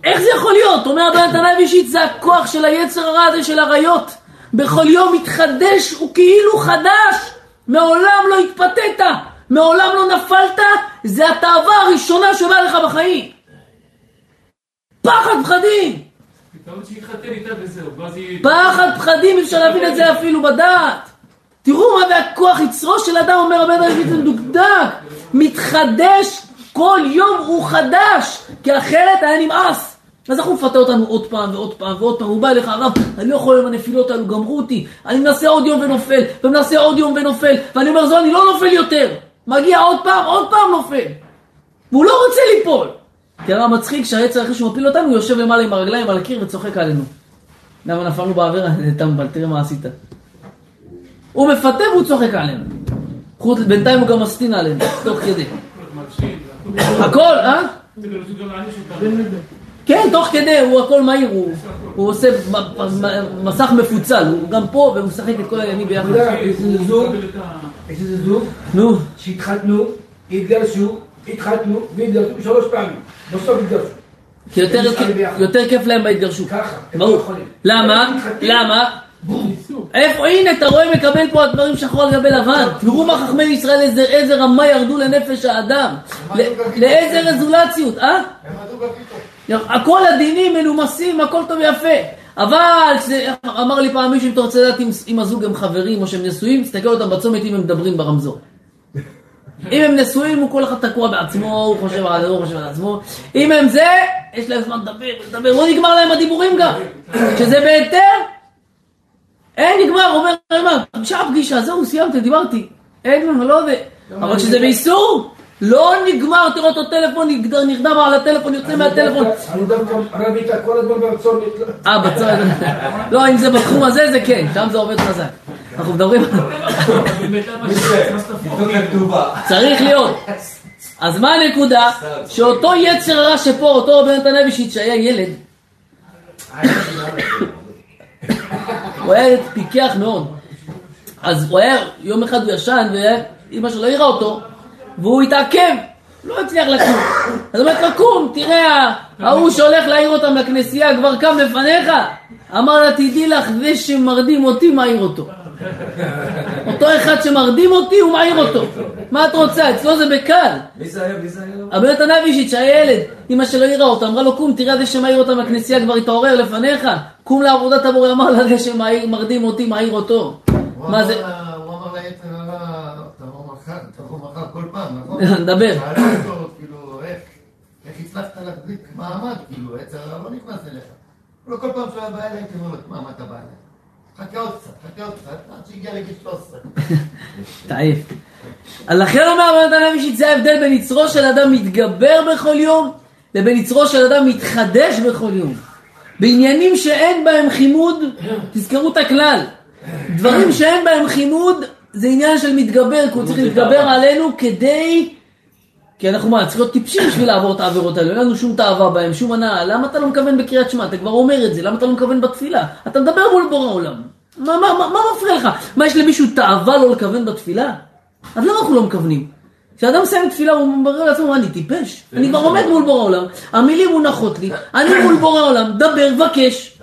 [SPEAKER 1] איך זה יכול להיות? אומר הבן נתנאי אישית, זה הכוח של היצר הרע הזה של אריות. בכל יום מתחדש, הוא כאילו חדש. מעולם לא התפתית, מעולם לא נפלת, זה התאווה הראשונה שבאה לך בחיים. פחד פחדים. פחד פחדים, אי אפשר להבין את זה אפילו בדעת. תראו מה זה הכוח יצרו של אדם, אומר רבי דוד זה מדוקדק. מתחדש, כל יום הוא חדש, כי אחרת היה נמאס. אז איך הוא מפתה אותנו עוד פעם ועוד פעם ועוד פעם? הוא בא אליך, הרב, אני לא יכול עם הנפילות האלו, גמרו אותי. אני מנסה עוד יום ונופל, ומנסה עוד יום ונופל, ואני אומר, זו, אני לא נופל יותר. מגיע עוד פעם, עוד פעם נופל. והוא לא רוצה ליפול. כי הרי המצחיק שהעץ אחרי שהוא מפיל אותנו, הוא יושב למעלה עם הרגליים על הקיר וצוחק עלינו. למה נפלנו בעבירה? טמבל, תראה מה עשית. הוא מפתה והוא צוחק עלינו. חוץ, בינתיים הוא גם מסטין עלינו, תוך כדי. הכל, אה? כן, תוך כדי, הוא הכל מהיר, הוא, הוא עושה מסך מפוצל, הוא גם פה והוא משחק את כל העניינים ביחד.
[SPEAKER 7] יש איזה זוג, יש איזה זוג
[SPEAKER 1] נו,
[SPEAKER 7] שהתחתנו, התגרשו, התחתנו והתגרשו שלוש פעמים. בסוף התגרשו.
[SPEAKER 1] כי יותר, כיף להם בהתגרשות.
[SPEAKER 7] ככה, הם לא. יכולים.
[SPEAKER 1] למה?
[SPEAKER 7] מתחתנים.
[SPEAKER 1] למה? איפה, הנה, אתה רואה מקבל פה הדברים שחור על גבי לבן. תראו מה חכמי ישראל, איזה, איזה רמה ירדו לנפש האדם. לאיזה רזולציות, אה?
[SPEAKER 6] הם עדו בפיתות.
[SPEAKER 1] הכל עדינים, מנומסים, הכל טוב ויפה. אבל, שזה- אמר לי פעם מישהו, אם אתה רוצה לדעת אם, אם הזוג הם חברים או שהם נשואים, תסתכל אותם בצומת אם הם מדברים ברמזור. אם הם נשואים, הוא כל אחד תקוע בעצמו, הוא חושב על זה, הוא חושב על עצמו. אם הם זה, יש להם זמן לדבר, לדבר, לא נגמר להם הדיבורים גם. כשזה בהיתר, אין נגמר, אומר, מה, שעה פגישה, זהו, סיימתי, דיברתי. אין, לא יודע. אבל כשזה באיסור, לא נגמר, תראה אותו טלפון, נרדם על הטלפון, יוצא מהטלפון.
[SPEAKER 7] אני דווקא רב איתה כל הזמן ברצון.
[SPEAKER 1] אה, בצד. לא, אם זה בתחום הזה, זה כן, שם זה עובד חזק. אנחנו מדברים. צריך להיות. אז מה הנקודה? שאותו יצר הרע שפה, אותו בן נתנאבישיץ' שהיה ילד, הוא היה פיקח מאוד. אז הוא היה, יום אחד הוא ישן, ואימא שלו העירה אותו, והוא התעכב, לא הצליח לקום. אז הוא אומר לו, קום, תראה, ההוא שהולך להעיר אותם לכנסייה כבר קם לפניך. אמר לה, תדעי לך, זה שמרדים אותי, מעיר אותו. אותו אחד שמרדים אותי, הוא מעיר אותו. מה את רוצה? אצלו זה בקל.
[SPEAKER 4] מי זה היה? מי זה היה?
[SPEAKER 1] הבן נתנאבישיץ' שהיה ילד, אמא שלו העירה אותו, אמרה לו קום, תראה זה שמעיר אותם לכנסייה כבר התעורר לפניך, קום לעבודת הבורא, אמר לה זה שמרדים אותי, מעיר אותו.
[SPEAKER 6] הוא
[SPEAKER 1] מה
[SPEAKER 6] אמר
[SPEAKER 1] זה?
[SPEAKER 6] לה- הוא אמר ליצר פעם, נכון?
[SPEAKER 1] נדבר.
[SPEAKER 6] שאלה אותו, כאילו, איך, איך הצלחת להחזיק מעמד, כאילו, יצר הרע לא נכנס אליך. לא כל פעם שהוא היה בא אליי, הייתי אומר לו, מה, מה אתה בא אליי? חכה עוד קצת, חכה עוד קצת, עד שהגיע לגיל 13.
[SPEAKER 1] תעיף. לכן אומר הבן נתנאבישיץ' זה ההבדל בין יצרו של אדם מתגבר בכל יום, לבין יצרו של אדם מתחדש בכל יום. בעניינים שאין בהם חימוד, תזכרו את הכלל. דברים שאין בהם חימוד, זה עניין של מתגבר, כי הוא צריך להתגבר עלינו כדי... כי אנחנו מה, צריך להיות טיפשים בשביל לעבור את העבירות האלה, אין לנו שום תאווה בהם, שום הנאה, למה אתה לא מכוון בקריאת שמע? אתה כבר אומר את זה, למה אתה לא מכוון בתפילה? אתה מדבר מול בורא עולם. מה, מה, מה, מה מפריע לך? מה, יש למישהו תאווה לא לכוון בתפילה? אז למה אנחנו לא מכוונים? כשאדם מסיים תפילה הוא אומר לעצמו, אני טיפש? אני כבר עומד מול בורא עולם, המילים מונחות לי, אני מול בורא עולם, דבר, בקש.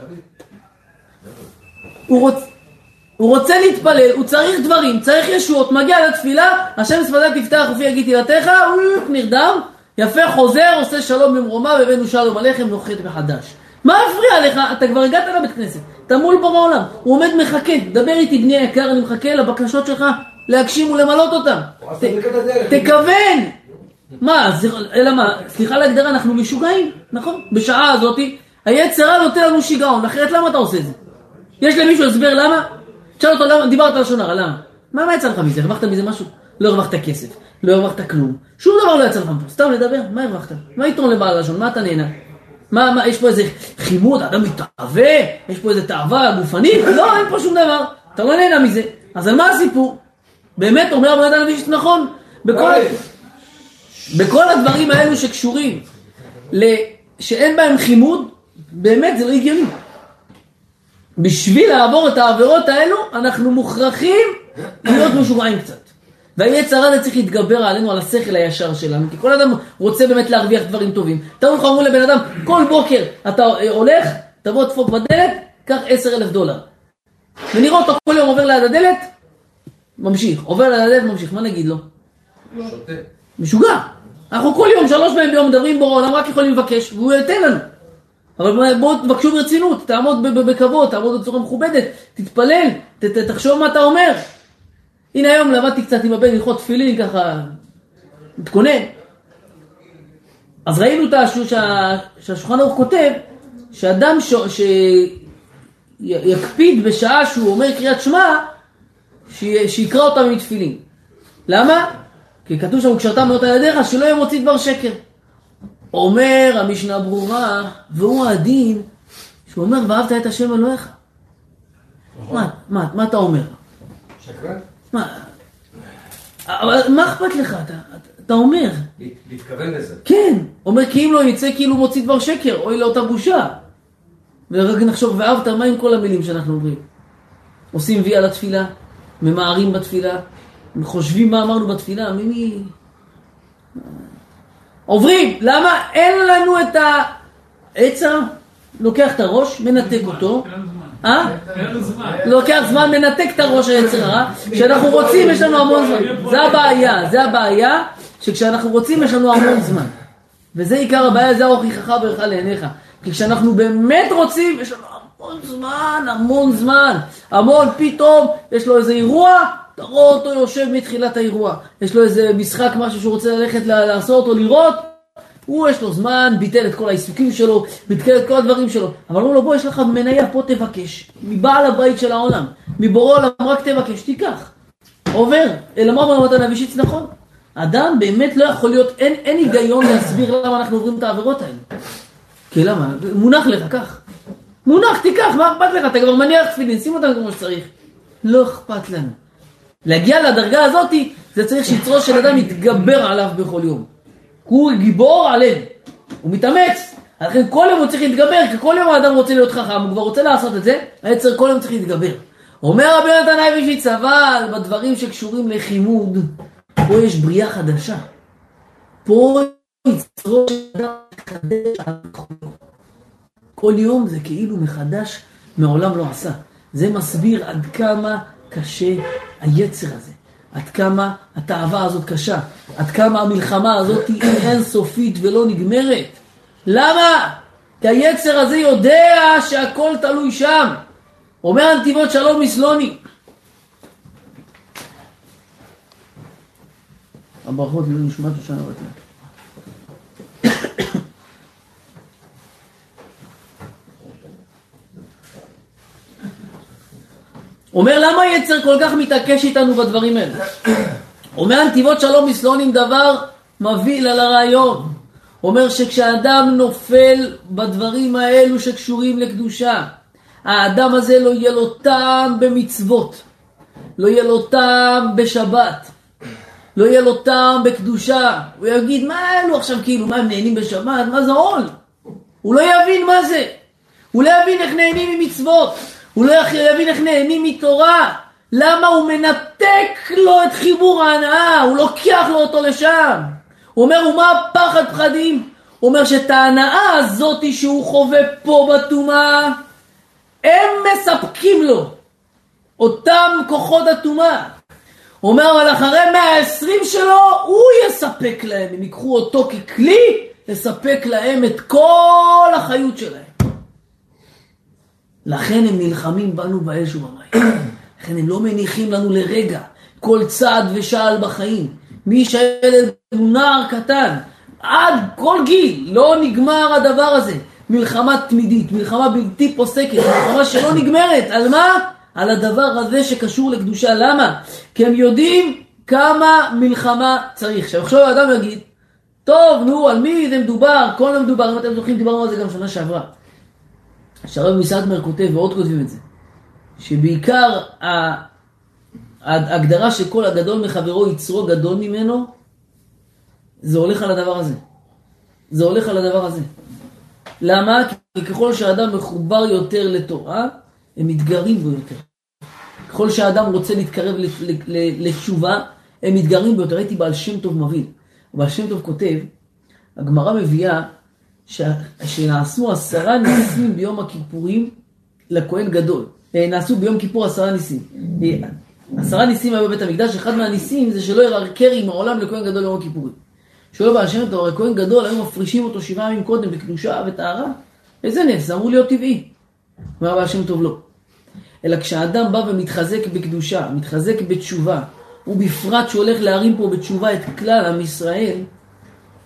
[SPEAKER 1] הוא רוצה... הוא רוצה להתפלל, הוא צריך דברים, צריך ישועות, מגיע לתפילה, השם שפתי תפתח ופי יגיד תהילתך, נרדם, יפה חוזר, עושה שלום במרומיו, הבאנו שלום עליכם, נוחת מחדש. מה הפריע לך? אתה כבר הגעת לבית כנסת, אתה מול בורא עולם, הוא עומד מחכה, דבר איתי בני היקר, אני מחכה לבקשות שלך להגשים ולמלות אותם. תכוון! מה, זה, אלא מה, סליחה על ההגדרה, אנחנו משוגעים, נכון? בשעה הזאתי, היצר הרע נותן לנו שיגעון, אחרת למה אתה עושה את זה? יש למישהו הסבר למה? תשאל אותו למה, דיברת על לשון הרע, למה? מה, מה יצא לך מזה? הרווחת מזה משהו? לא הרווחת כסף, לא הרווחת כלום, שום דבר לא יצא לך מפה, סתם לדבר, מה הרווחת? מה יתרון לבעל לשון? מה אתה נהנה? מה, מה, יש פה איזה חימוד, האדם מתאווה, יש פה איזה תאווה גופנית? לא, אין פה שום דבר, אתה לא נהנה מזה. אז על מה הסיפור? באמת, אומר הבן אדם הנביא נכון, בכל, בכל הדברים האלו שקשורים. שאין בהם חימוד, באמת זה לא הגיוני. בשביל לעבור את העבירות האלו, אנחנו מוכרחים להיות משוגעים קצת. והיצר הזה צריך להתגבר עלינו, על השכל הישר שלנו, כי כל אדם רוצה באמת להרוויח דברים טובים. תראו לך, אמרו לבן אדם, כל בוקר אתה אה, הולך, תבוא תדפוק בדלת, קח עשר אלף דולר. ונראה אותו כל יום עובר ליד הדלת, ממשיך, עובר ליד הדלת, ממשיך, מה נגיד לו?
[SPEAKER 4] שותה.
[SPEAKER 1] משוגע. אנחנו כל יום, שלוש פעמים ביום מדברים בורא עולם, רק יכולים לבקש, והוא ייתן לנו. אבל בואו תבקשו ברצינות, תעמוד בכבוד, תעמוד בצורה מכובדת, תתפלל, ת- ת- תחשוב מה אתה אומר. הנה היום למדתי קצת עם הבן הלכות תפילין, ככה, מתכונן. אז ראינו שהשולחן ערוך כותב, שאדם ש... ש... יקפיד בשעה שהוא אומר קריאת שמע, שי- שיקרא אותה מתפילין. למה? כי כתוב שם, וקשרת מאוד על ידיך, שלא יהיה מוציא דבר שקר. אומר המשנה ברורה, והוא הדין, שהוא אומר, ואהבת את השם אלוהיך. מה, מה, מה אתה אומר?
[SPEAKER 4] שקרן?
[SPEAKER 1] מה, אבל מה אכפת לך? אתה, אתה אומר,
[SPEAKER 4] להת- להתכוון לזה.
[SPEAKER 1] כן, אומר כי אם לא יצא כאילו מוציא דבר שקר, אוי לאותה בושה. ורגע נחשוב, ואהבת, מה עם כל המילים שאנחנו אומרים? עושים וי על התפילה, ממהרים בתפילה, חושבים מה אמרנו בתפילה, מי מי... עוברים, למה? אין לנו את העצה, לוקח את הראש, מנתק אותו. אה? לוקח זמן, מנתק את הראש היצר הרע. כשאנחנו רוצים, יש לנו המון זמן. זה הבעיה, זה הבעיה, שכשאנחנו רוצים, יש לנו המון זמן. וזה עיקר הבעיה, זה ההוכיחך ברך לעיניך. כי כשאנחנו באמת רוצים, יש לנו המון זמן, המון זמן. המון, פתאום, יש לו איזה אירוע, אתה רואה אותו יושב מתחילת האירוע. יש לו איזה משחק, משהו שהוא רוצה ללכת לעשות או לראות, הוא יש לו זמן, ביטל את כל העיסוקים שלו, ביטל את כל הדברים שלו. אבל אמרו לו, בוא, יש לך מניה, פה תבקש. מבעל הבית של העולם, מבורא עולם, רק תבקש, תיקח. עובר. אלא מה אומר מתן אבישיץ נכון? אדם באמת לא יכול להיות, אין, אין היגיון להסביר למה אנחנו עוברים את העבירות האלה. כי למה? מונח לך, קח. מונח, תיקח, מה אכפת לך? אתה כבר מניח תפילין, שים אותם כמו שצריך. לא אכפת לנו. להגיע לדרגה הזאת, זה צריך שיצרו של אדם יתגבר עליו בכל יום. הוא גיבור עלינו, הוא מתאמץ. לכן כל יום הוא צריך להתגבר, כי כל יום האדם רוצה להיות חכם, הוא כבר רוצה לעשות את זה, היצר כל יום צריך להתגבר. אומר רבי נתן אייבישיץ, אבל בדברים שקשורים לחימוד, פה יש בריאה חדשה. פה יצרו של אדם מתחדש על. כל יום זה כאילו מחדש, מעולם לא עשה. זה מסביר עד כמה קשה היצר הזה. עד כמה התאווה הזאת קשה, עד כמה המלחמה הזאת היא אינסופית ולא נגמרת. למה? כי היצר הזה יודע שהכל תלוי שם. אומר הנתיבות שלום מסלוני. הברכות לא נשמעת שושנה בת אומר למה יצר כל כך מתעקש איתנו בדברים האלה? אומר הנתיבות שלום מסלונים דבר מביא על הרעיון. אומר שכשאדם נופל בדברים האלו שקשורים לקדושה, האדם הזה לא יהיה לו טעם במצוות, לא יהיה לו טעם בשבת, לא יהיה לו טעם בקדושה. הוא יגיד, מה אלו עכשיו כאילו, מה הם נהנים בשבת? מה זה עול? הוא לא יבין מה זה. הוא לא יבין איך נהנים ממצוות. הוא לא יבין איך נהנים מתורה. למה הוא מנתק לו את חיבור ההנאה? הוא לוקח לו אותו לשם. הוא אומר, ומה הפחד פחדים? הוא אומר שאת ההנאה הזאת שהוא חווה פה בטומאה, הם מספקים לו. אותם כוחות הטומאה. הוא אומר, אבל אחרי 120 שלו, הוא יספק להם. הם ייקחו אותו ככלי לספק להם את כל החיות שלהם. לכן הם נלחמים בנו באש ובמים. לכן הם לא מניחים לנו לרגע כל צעד ושעל בחיים. מי שהילד הוא נער קטן, עד כל גיל, לא נגמר הדבר הזה. מלחמה תמידית, מלחמה בלתי פוסקת, מלחמה שלא נגמרת. על מה? על הדבר הזה שקשור לקדושה. למה? כי הם יודעים כמה מלחמה צריך. עכשיו, עכשיו האדם יגיד, טוב, נו, על מי זה מדובר? כל זה מדובר, אם אתם זוכרים, דיברנו על זה גם שנה שעברה. שהרב מסדמר כותב, ועוד כותבים את זה, שבעיקר ההגדרה של כל הגדול מחברו יצרו גדול ממנו, זה הולך על הדבר הזה. זה הולך על הדבר הזה. למה? כי ככל שהאדם מחובר יותר לתורה, הם מתגרים בו יותר. ככל שהאדם רוצה להתקרב לתשובה, הם מתגרים בו יותר. הייתי בעל שם טוב מבין. בעל שם טוב כותב, הגמרא מביאה שנעשו עשרה ניסים ביום הכיפורים לכהן גדול. נעשו ביום כיפור עשרה ניסים. עשרה ניסים היו בבית המקדש, אחד מהניסים זה שלא ירקר עם העולם לכהן גדול ביום הכיפורים. שואל בעל שם טוב, הרי כהן גדול, היו מפרישים אותו שבעה ימים קודם בקדושה וטהרה. איזה נס? אמור להיות טבעי. אומר הבעל שם טוב לא. אלא כשאדם בא ומתחזק בקדושה, מתחזק בתשובה, ובפרט שהולך להרים פה בתשובה את כלל עם ישראל,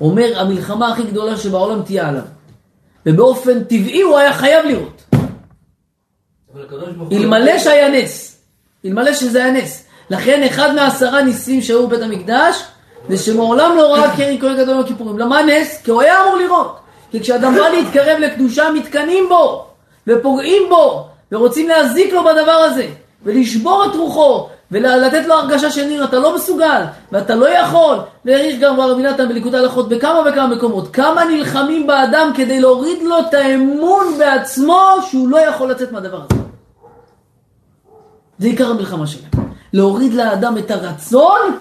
[SPEAKER 1] אומר המלחמה הכי גדולה שבעולם תהיה עליו. ובאופן טבעי הוא היה חייב לראות. אלמלא שהיה נס. אלמלא שזה היה נס. לכן אחד מעשרה ניסים שהיו בבית המקדש, זה שמעולם לא ראה קרי כהן גדול יום הכיפורים. למה נס? כי הוא היה אמור לראות. כי כשאדם בא להתקרב לקדושה, מתקנאים בו, ופוגעים בו, ורוצים להזיק לו בדבר הזה, ולשבור את רוחו, ולתת לו הרגשה של ניר, אתה לא מסוגל, ואתה לא יכול. והעריך גם רבי נתן בליקוד ההלכות בכמה וכמה מקומות. כמה נלחמים באדם כדי להוריד לו את האמון בעצמו, שהוא לא יכול לצאת מהדבר הזה. זה עיקר המלחמה שלהם. להוריד לאדם את הרצון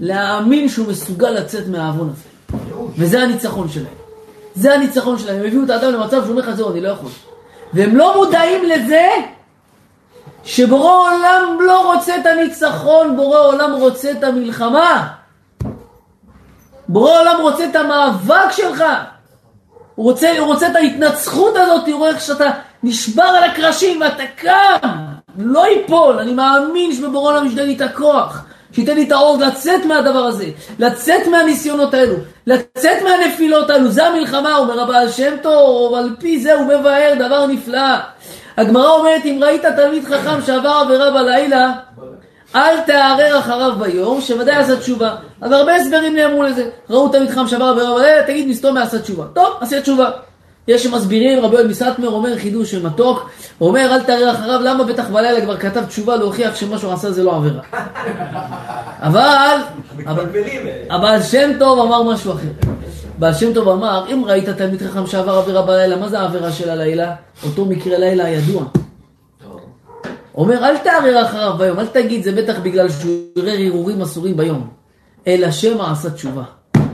[SPEAKER 1] להאמין שהוא מסוגל לצאת מהעוון הזה. וזה הניצחון שלהם. זה הניצחון שלהם. הם הביאו את האדם למצב שהוא אומר לך, זהו, אני לא יכול. והם לא מודעים לזה שבורא עולם לא רוצה את הניצחון, בורא עולם רוצה את המלחמה. בורא עולם רוצה את המאבק שלך. הוא רוצה, הוא רוצה את ההתנצחות הזאת, הוא רואה איך שאתה נשבר על הקרשים ואתה קם, לא ייפול, אני מאמין שבבורא עולם ישתן לי את הכוח, שייתן לי את העוז לצאת מהדבר הזה, לצאת מהניסיונות האלו, לצאת מהנפילות האלו, זה המלחמה, אומר הבעל שם טוב, על פי זה הוא מבאר דבר נפלא. הגמרא אומרת, אם ראית תלמיד חכם שעבר עבירה בלילה, אל תערער אחריו ביום, שוודאי עשה תשובה. אז הרבה הסברים נאמרו לזה. ראו תלמיד חכם שעבר עבירה בלילה, תגיד מסתום מעשה תשובה. טוב, עשה תשובה. יש שמסבירים, רבי יואל מסטמר אומר חידוש של מתוק, הוא אומר אל תערער אחריו, למה בטח בלילה כבר כתב תשובה להוכיח שמה שהוא עשה זה לא עבירה. אבל,
[SPEAKER 4] מתבלבלים.
[SPEAKER 1] הבעל שם טוב אמר משהו אחר. בעל שם טוב אמר, אם ראית תלמיד חכם שעבר עבירה בלילה, מה זה העבירה של הלילה? אותו מקרה לילה הידוע. אומר, אל תערער אחריו ביום, אל תגיד, זה בטח בגלל שהוא ערער ערעורים אסורים ביום. אלא שמא עשה תשובה.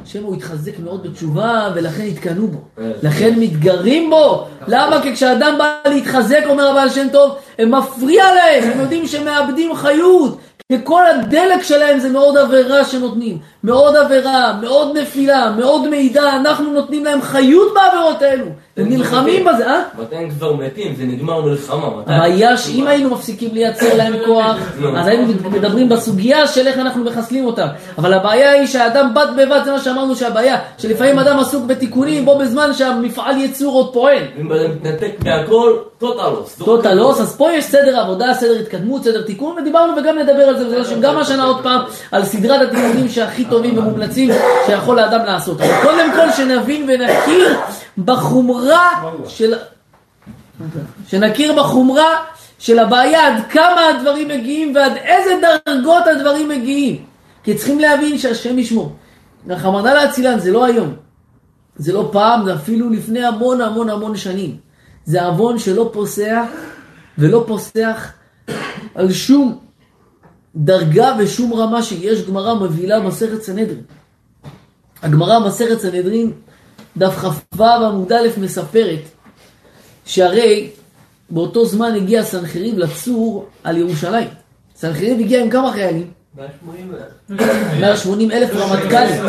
[SPEAKER 1] שמא הוא התחזק מאוד בתשובה, ולכן התקנאו בו. לכן מתגרים בו. למה? כי כשאדם בא להתחזק, אומר הבעל שם טוב, הם מפריע להם, הם יודעים שהם מאבדים חיות. כי כל הדלק שלהם זה מאוד עבירה שנותנים. מאוד עבירה, מאוד נפילה, מאוד מידע, אנחנו נותנים להם חיות בעבירות האלו. הם נלחמים בזה, אה?
[SPEAKER 3] מתי הם כבר מתים? זה נגמר מלחמה. מתי?
[SPEAKER 1] הבעיה שאם היינו מפסיקים לייצר להם כוח, אז היינו מדברים בסוגיה של איך אנחנו מחסלים אותם. אבל הבעיה היא שהאדם בד בבד, זה מה שאמרנו שהבעיה, שלפעמים אדם עסוק בתיקונים בו בזמן שהמפעל ייצור עוד פועל.
[SPEAKER 3] אם אדם מתנתק מהכל, טוטלוס.
[SPEAKER 1] טוטלוס, אז פה יש סדר עבודה, סדר התקדמות, סדר תיקון, ודיברנו וגם נדבר על זה, בעזרת השם, גם השנה עוד פעם, על סדרת התיקונים שהכי טובים ומומלצים שיכול האדם לעשות. אבל קודם כל שנבין ונכיר בחומרה של... שנכיר בחומרה של הבעיה, עד כמה הדברים מגיעים ועד איזה דרגות הדברים מגיעים. כי צריכים להבין שהשם ישמור. רחמנא להצילן, זה לא היום. זה לא פעם, זה אפילו לפני המון המון המון שנים. זה עוון שלא פוסח ולא פוסח על שום דרגה ושום רמה שיש גמרא מבהילה מסכת סנהדרין. הגמרא מסכת סנהדרין, דף כ"ו עמוד א' מספרת שהרי באותו זמן הגיע סנחריב לצור על ירושלים. סנחריב הגיע עם כמה חיילים? 180 אלף רמטכ"לים.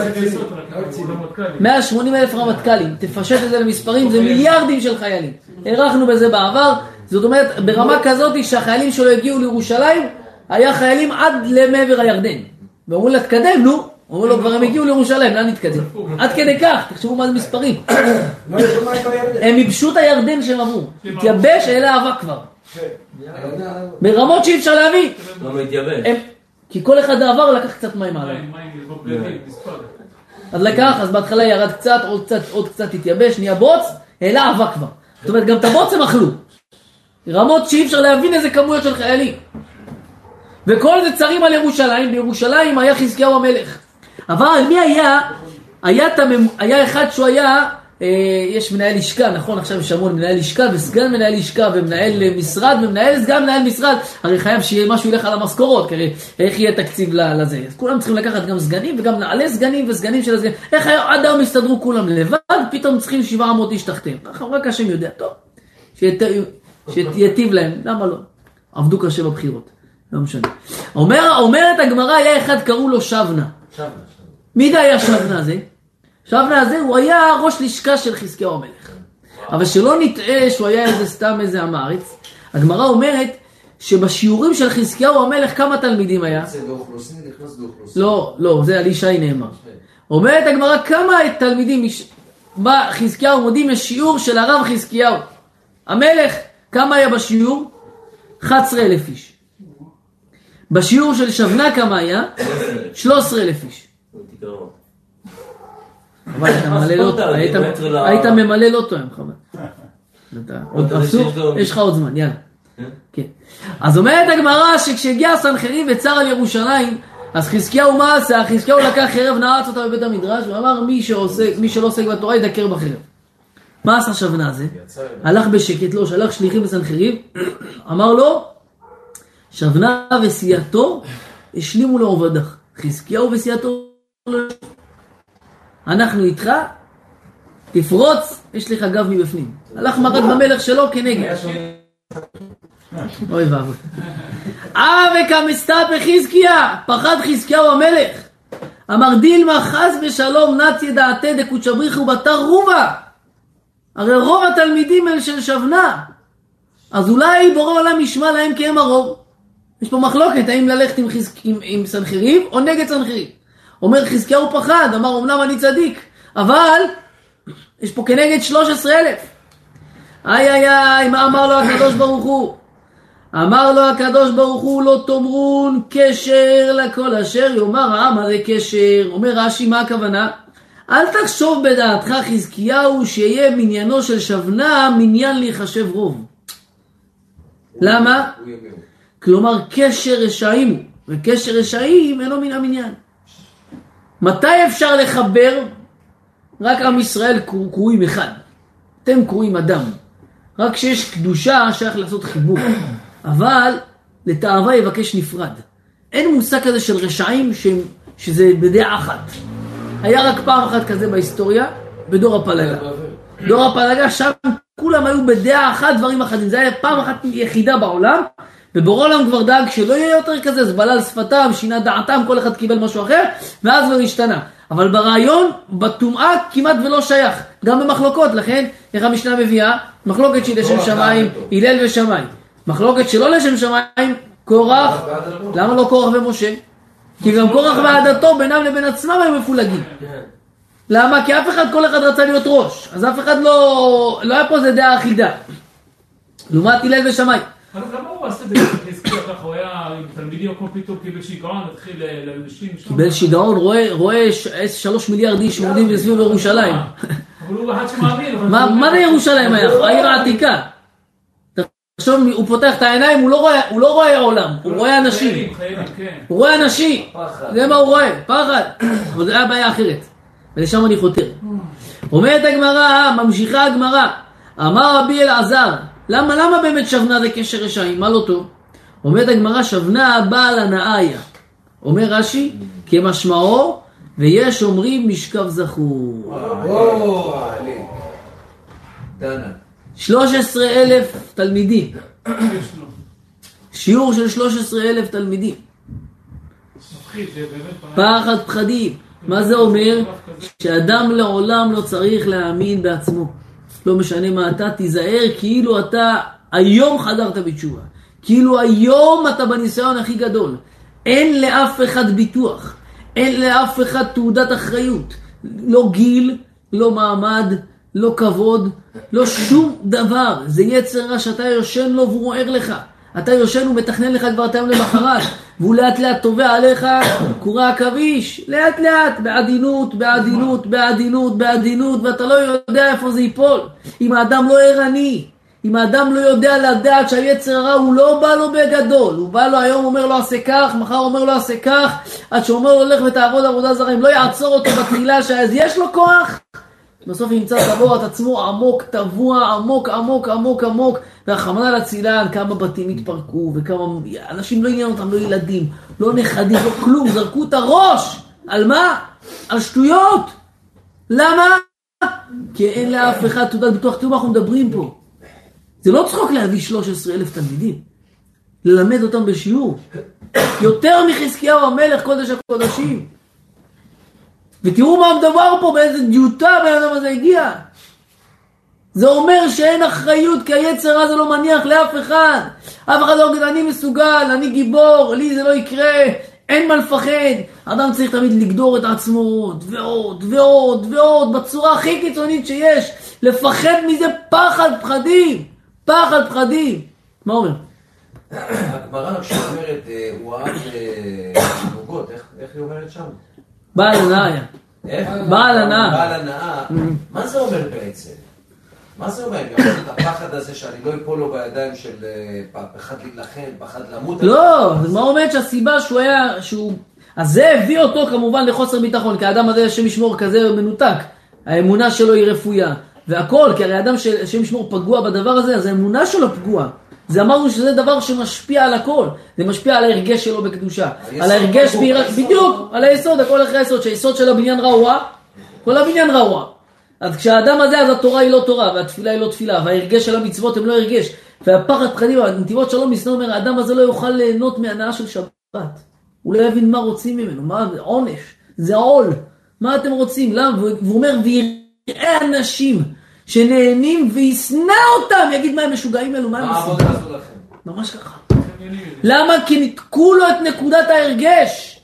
[SPEAKER 1] 180 אלף רמטכ"לים, תפשט את זה למספרים, זה מיליארדים של חיילים. הערכנו בזה בעבר, זאת אומרת, ברמה כזאת שהחיילים שלו הגיעו לירושלים, היה חיילים עד למעבר הירדן. ואומרים לה, תקדם, נו. אומרים לו, כבר הם הגיעו לירושלים, לאן נתקדם? עד כדי כך, תחשבו מה זה מספרים.
[SPEAKER 7] לא.
[SPEAKER 1] הם ייבשו את הירדן שהם עברו. התייבש, העלה אבק כבר. ברמות שאי אפשר להביא.
[SPEAKER 3] לא.
[SPEAKER 1] הם- כי כל אחד עבר לקח קצת מים עליו.
[SPEAKER 5] מספר.
[SPEAKER 1] אז לקח, אז בהתחלה ירד קצת, עוד קצת, עוד קצת התייבש, נהיה בוץ, העלה אבק כבר. זאת אומרת, גם את הבוץ הם אכלו. רמות שאי אפשר להבין איזה כמויות של חיילים. וכל זה צרים על ירושלים, בירושלים היה חזקיהו המלך. אבל מי היה? היה, תמם, היה אחד שהוא היה, אה, יש מנהל לשכה, נכון? עכשיו יש המון מנהל לשכה וסגן מנהל לשכה ומנהל אה, משרד ומנהל סגן מנהל משרד. הרי חייב שיהיה משהו ילך על המשכורות, כי הרי איך יהיה תקציב לזה? אז כולם צריכים לקחת גם סגנים וגם נעלי סגנים וסגנים של הסגנים. איך היה, עד היום הסתדרו כולם לבד, פתאום צריכים 700 איש תחתיהם. ככה רק השם יודע, טוב. שיטיב להם, למה לא? עבדו קשה בבחירות, לא משנה. אומר, אומרת הגמרא, היה אחד קראו לו שבנה. מי זה היה שבנה הזה? שבנה הזה, הוא היה ראש לשכה של חזקיהו המלך. אבל שלא נטעה שהוא היה איזה סתם איזה עם הארץ. הגמרא אומרת שבשיעורים של חזקיהו המלך כמה תלמידים היה?
[SPEAKER 4] זה באוכלוסין, נכנס באוכלוסין.
[SPEAKER 1] לא, לא, זה על ישי נאמר. אומרת הגמרא כמה תלמידים, בא חזקיהו מודיעים לשיעור של הרב חזקיהו. המלך, כמה היה בשיעור? 11,000 איש. בשיעור של שבנה כמה היה? 13,000 איש. אבל אתה ממלא לא טוב, היית-
[SPEAKER 3] מטר ל-
[SPEAKER 1] היית ממלא לא טוב, חבל.
[SPEAKER 3] לו-
[SPEAKER 1] יש לך עוד זמן, יאללה.
[SPEAKER 3] כן?
[SPEAKER 1] כן. אז אומרת הגמרא שכשהגיע הסנחריב וצר על ירושלים, אז חזקיהו מה עשה? חזקיהו לקח חרב, נעץ אותה בבית המדרש, ואמר מי שעוסק, מי שלא עוסק בתורה ידקר בחרב. מה עשה שבנה הזה? הלך בשקט, לא, שלח שליחים לסנחריב, אמר לו, שבנה וסיעתו השלימו לעובדך. חזקיהו וסיעתו לא אנחנו איתך, תפרוץ, יש לך גב מבפנים. הלך מרד במלך שלו כנגד. אוי ואבוי. אה וקמסתא בחזקיה, פחד חזקיהו המלך. אמר דילמה חס ושלום נצי דעתי דקודשבריחו בתר רובה. הרי רוב התלמידים הם של שבנה. אז אולי בורא עולם ישמע להם כי הם הרוב. יש פה מחלוקת האם ללכת עם, חזק... עם, עם סנחריב או נגד סנחריב. אומר חזקיהו פחד, אמר אמנם אני צדיק, אבל יש פה כנגד 13,000. איי איי איי, מה אמר לו הקדוש ברוך הוא? אמר לו הקדוש ברוך הוא לא תאמרון קשר לכל אשר יאמר העם הרי קשר. אומר רש"י מה הכוונה? אל תחשוב בדעתך חזקיהו שיהיה מניינו של שבנה מניין להיחשב רוב. למה? כלומר קשר רשעים הוא, וקשר רשעים אינו מן המניין. מתי אפשר לחבר? רק עם ישראל קרו- קרואים אחד. אתם קרואים אדם. רק כשיש קדושה שייך לעשות חיבור. אבל לתאווה יבקש נפרד. אין מושג כזה של רשעים שהם, שזה בדעה אחת. היה רק פעם אחת כזה בהיסטוריה, בדור הפלגה. דור הפלגה שם כולם היו בדעה אחת דברים אחדים. זה היה פעם אחת יחידה בעולם, ובורא עולם כבר דאג שלא יהיה יותר כזה, אז בלל שפתם, שינה דעתם, כל אחד קיבל משהו אחר, ואז כבר השתנה. אבל ברעיון, בטומאה כמעט ולא שייך. גם במחלוקות, לכן, איך המשנה מביאה? מחלוקת שהיא לשם
[SPEAKER 4] קורח
[SPEAKER 1] שמיים,
[SPEAKER 4] ועדתו.
[SPEAKER 1] הלל ושמיים. מחלוקת שלא לשם שמיים, קורח, למה לא קורח ומשה? כי גם קורח ועדתו בינם לבין עצמם היו מפולגים. למה? כי אף אחד, כל אחד רצה להיות ראש. אז אף אחד לא... לא היה פה איזה דעה אחידה. לעומת הלל ושמיים.
[SPEAKER 5] אבל למה הוא עשה את זה חזקיה ככה? הוא היה עם תלמידים, הכל פתאום קיבל שיגעון, התחיל לאנשים שם.
[SPEAKER 1] קיבל שיגעון, רואה, שלוש מיליארד איש שעומדים סביב ירושלים.
[SPEAKER 5] אבל הוא אחד שמאמין.
[SPEAKER 1] מה זה ירושלים היה? העיר העתיקה. תחשוב, הוא פותח את העיניים, הוא לא רואה, לא רואה עולם, הוא רואה אנשים.
[SPEAKER 5] כן.
[SPEAKER 1] הוא רואה אנשים. זה מה הוא רואה, פחד. אבל זה היה בעיה אחרת. ולשם אני חותר. אומרת הגמרא, ממשיכה הגמרא, אמר רבי אלעזר, למה, למה באמת שבנה זה קשר רשעים? מה לא טוב? אומרת הגמרא, שבנה בעל הנאיה. אומר רש"י, כמשמעו, ויש אומרים משכב זכור.
[SPEAKER 4] או, עלי. דנה.
[SPEAKER 1] 13 אלף תלמידים. שיעור של 13 אלף תלמידים. פחד פחדים. מה זה אומר? שאדם לעולם לא צריך להאמין בעצמו. לא משנה מה אתה, תיזהר כאילו אתה היום חדרת בתשובה. כאילו היום אתה בניסיון הכי גדול. אין לאף אחד ביטוח. אין לאף אחד תעודת אחריות. לא גיל, לא מעמד, לא כבוד, לא שום דבר. זה יצר רע שאתה יושן לו והוא ער לך. אתה יושן, הוא מתכנן לך כבר את היום למחרת, והוא לאט לאט טובע עליך, קורע עכביש, לאט לאט, בעדינות, בעדינות, בעדינות, בעדינות, ואתה לא יודע איפה זה ייפול. אם האדם לא ערני, אם האדם לא יודע לדעת שהיצר הרע הוא לא בא לו בגדול, הוא בא לו היום אומר לו עשה כך, מחר אומר לו עשה כך, עד שאומר לו לך ותעבוד עבודה זרה, אם לא יעצור אותו בתחילה, שאז יש לו כוח, בסוף ימצא טבור את עצמו עמוק, טבוע, עמוק, עמוק, עמוק, עמוק, והחמנה לצילן, כמה בתים התפרקו, וכמה אנשים לא עניין אותם, לא ילדים, לא נכדים, לא כלום, זרקו את הראש! על מה? על שטויות! למה? כי אין לאף אחד תעודת ביטוח, תראו מה אנחנו מדברים פה. זה לא צחוק להביא 13 אלף תלמידים, ללמד אותם בשיעור. יותר מחזקיהו המלך, קודש הקודשים. ותראו מה מדובר פה, באיזה דיוטה הבן אדם הזה הגיע. זה אומר שאין אחריות, כי היצר הזה לא מניח לאף אחד. אף אחד לא יגיד, אני מסוגל, אני גיבור, לי זה לא יקרה, אין מה לפחד. אדם צריך תמיד לגדור את עצמו עוד ועוד ועוד ועוד, בצורה הכי קיצונית שיש. לפחד מזה פחד פחדים, פחד פחדים. מה אומר?
[SPEAKER 4] הגמרא כשאומרת, אה, הוא אהב אה, תינוקות, איך איך היא אומרת שם?
[SPEAKER 1] בעל הנאה.
[SPEAKER 4] איך?
[SPEAKER 1] בעל הנאה.
[SPEAKER 4] בעל הנאה. מה זה אומר בעצם? מה זה אומר? גם את הפחד הזה שאני לא אפול לו בידיים של אה, פחד להילחם, פחד למות.
[SPEAKER 1] לא, מה אומרת שהסיבה שהוא היה, שהוא... אז זה הביא אותו כמובן לחוסר ביטחון, כי האדם הזה, השם ישמור, כזה מנותק. האמונה שלו היא רפויה. והכל, כי הרי אדם שהשם ישמור פגוע בדבר הזה, אז האמונה שלו פגועה. זה אמרנו שזה דבר שמשפיע על הכל. זה משפיע על ההרגש שלו בקדושה. על ההרגש
[SPEAKER 4] היסוד.
[SPEAKER 1] בדיוק, על היסוד, הכל אחרי היסוד, שהיסוד של הבניין רעוע, כל הבניין רעוע. אז כשהאדם הזה, אז התורה היא לא תורה, והתפילה היא לא תפילה, וההרגש של המצוות הם לא הרגש. והפחד פחדים, הנתיבות שלום משנא אומר, האדם הזה לא יוכל ליהנות מהנאה של שבת. הוא לא יבין מה רוצים ממנו, מה זה עונש, זה עול. מה אתם רוצים? למה? והוא אומר, ויראה אנשים שנהנים וישנא אותם, יגיד מה הם משוגעים אלו, מה הם עושים? ממש ככה. למה? כי ניתקו לו את נקודת ההרגש.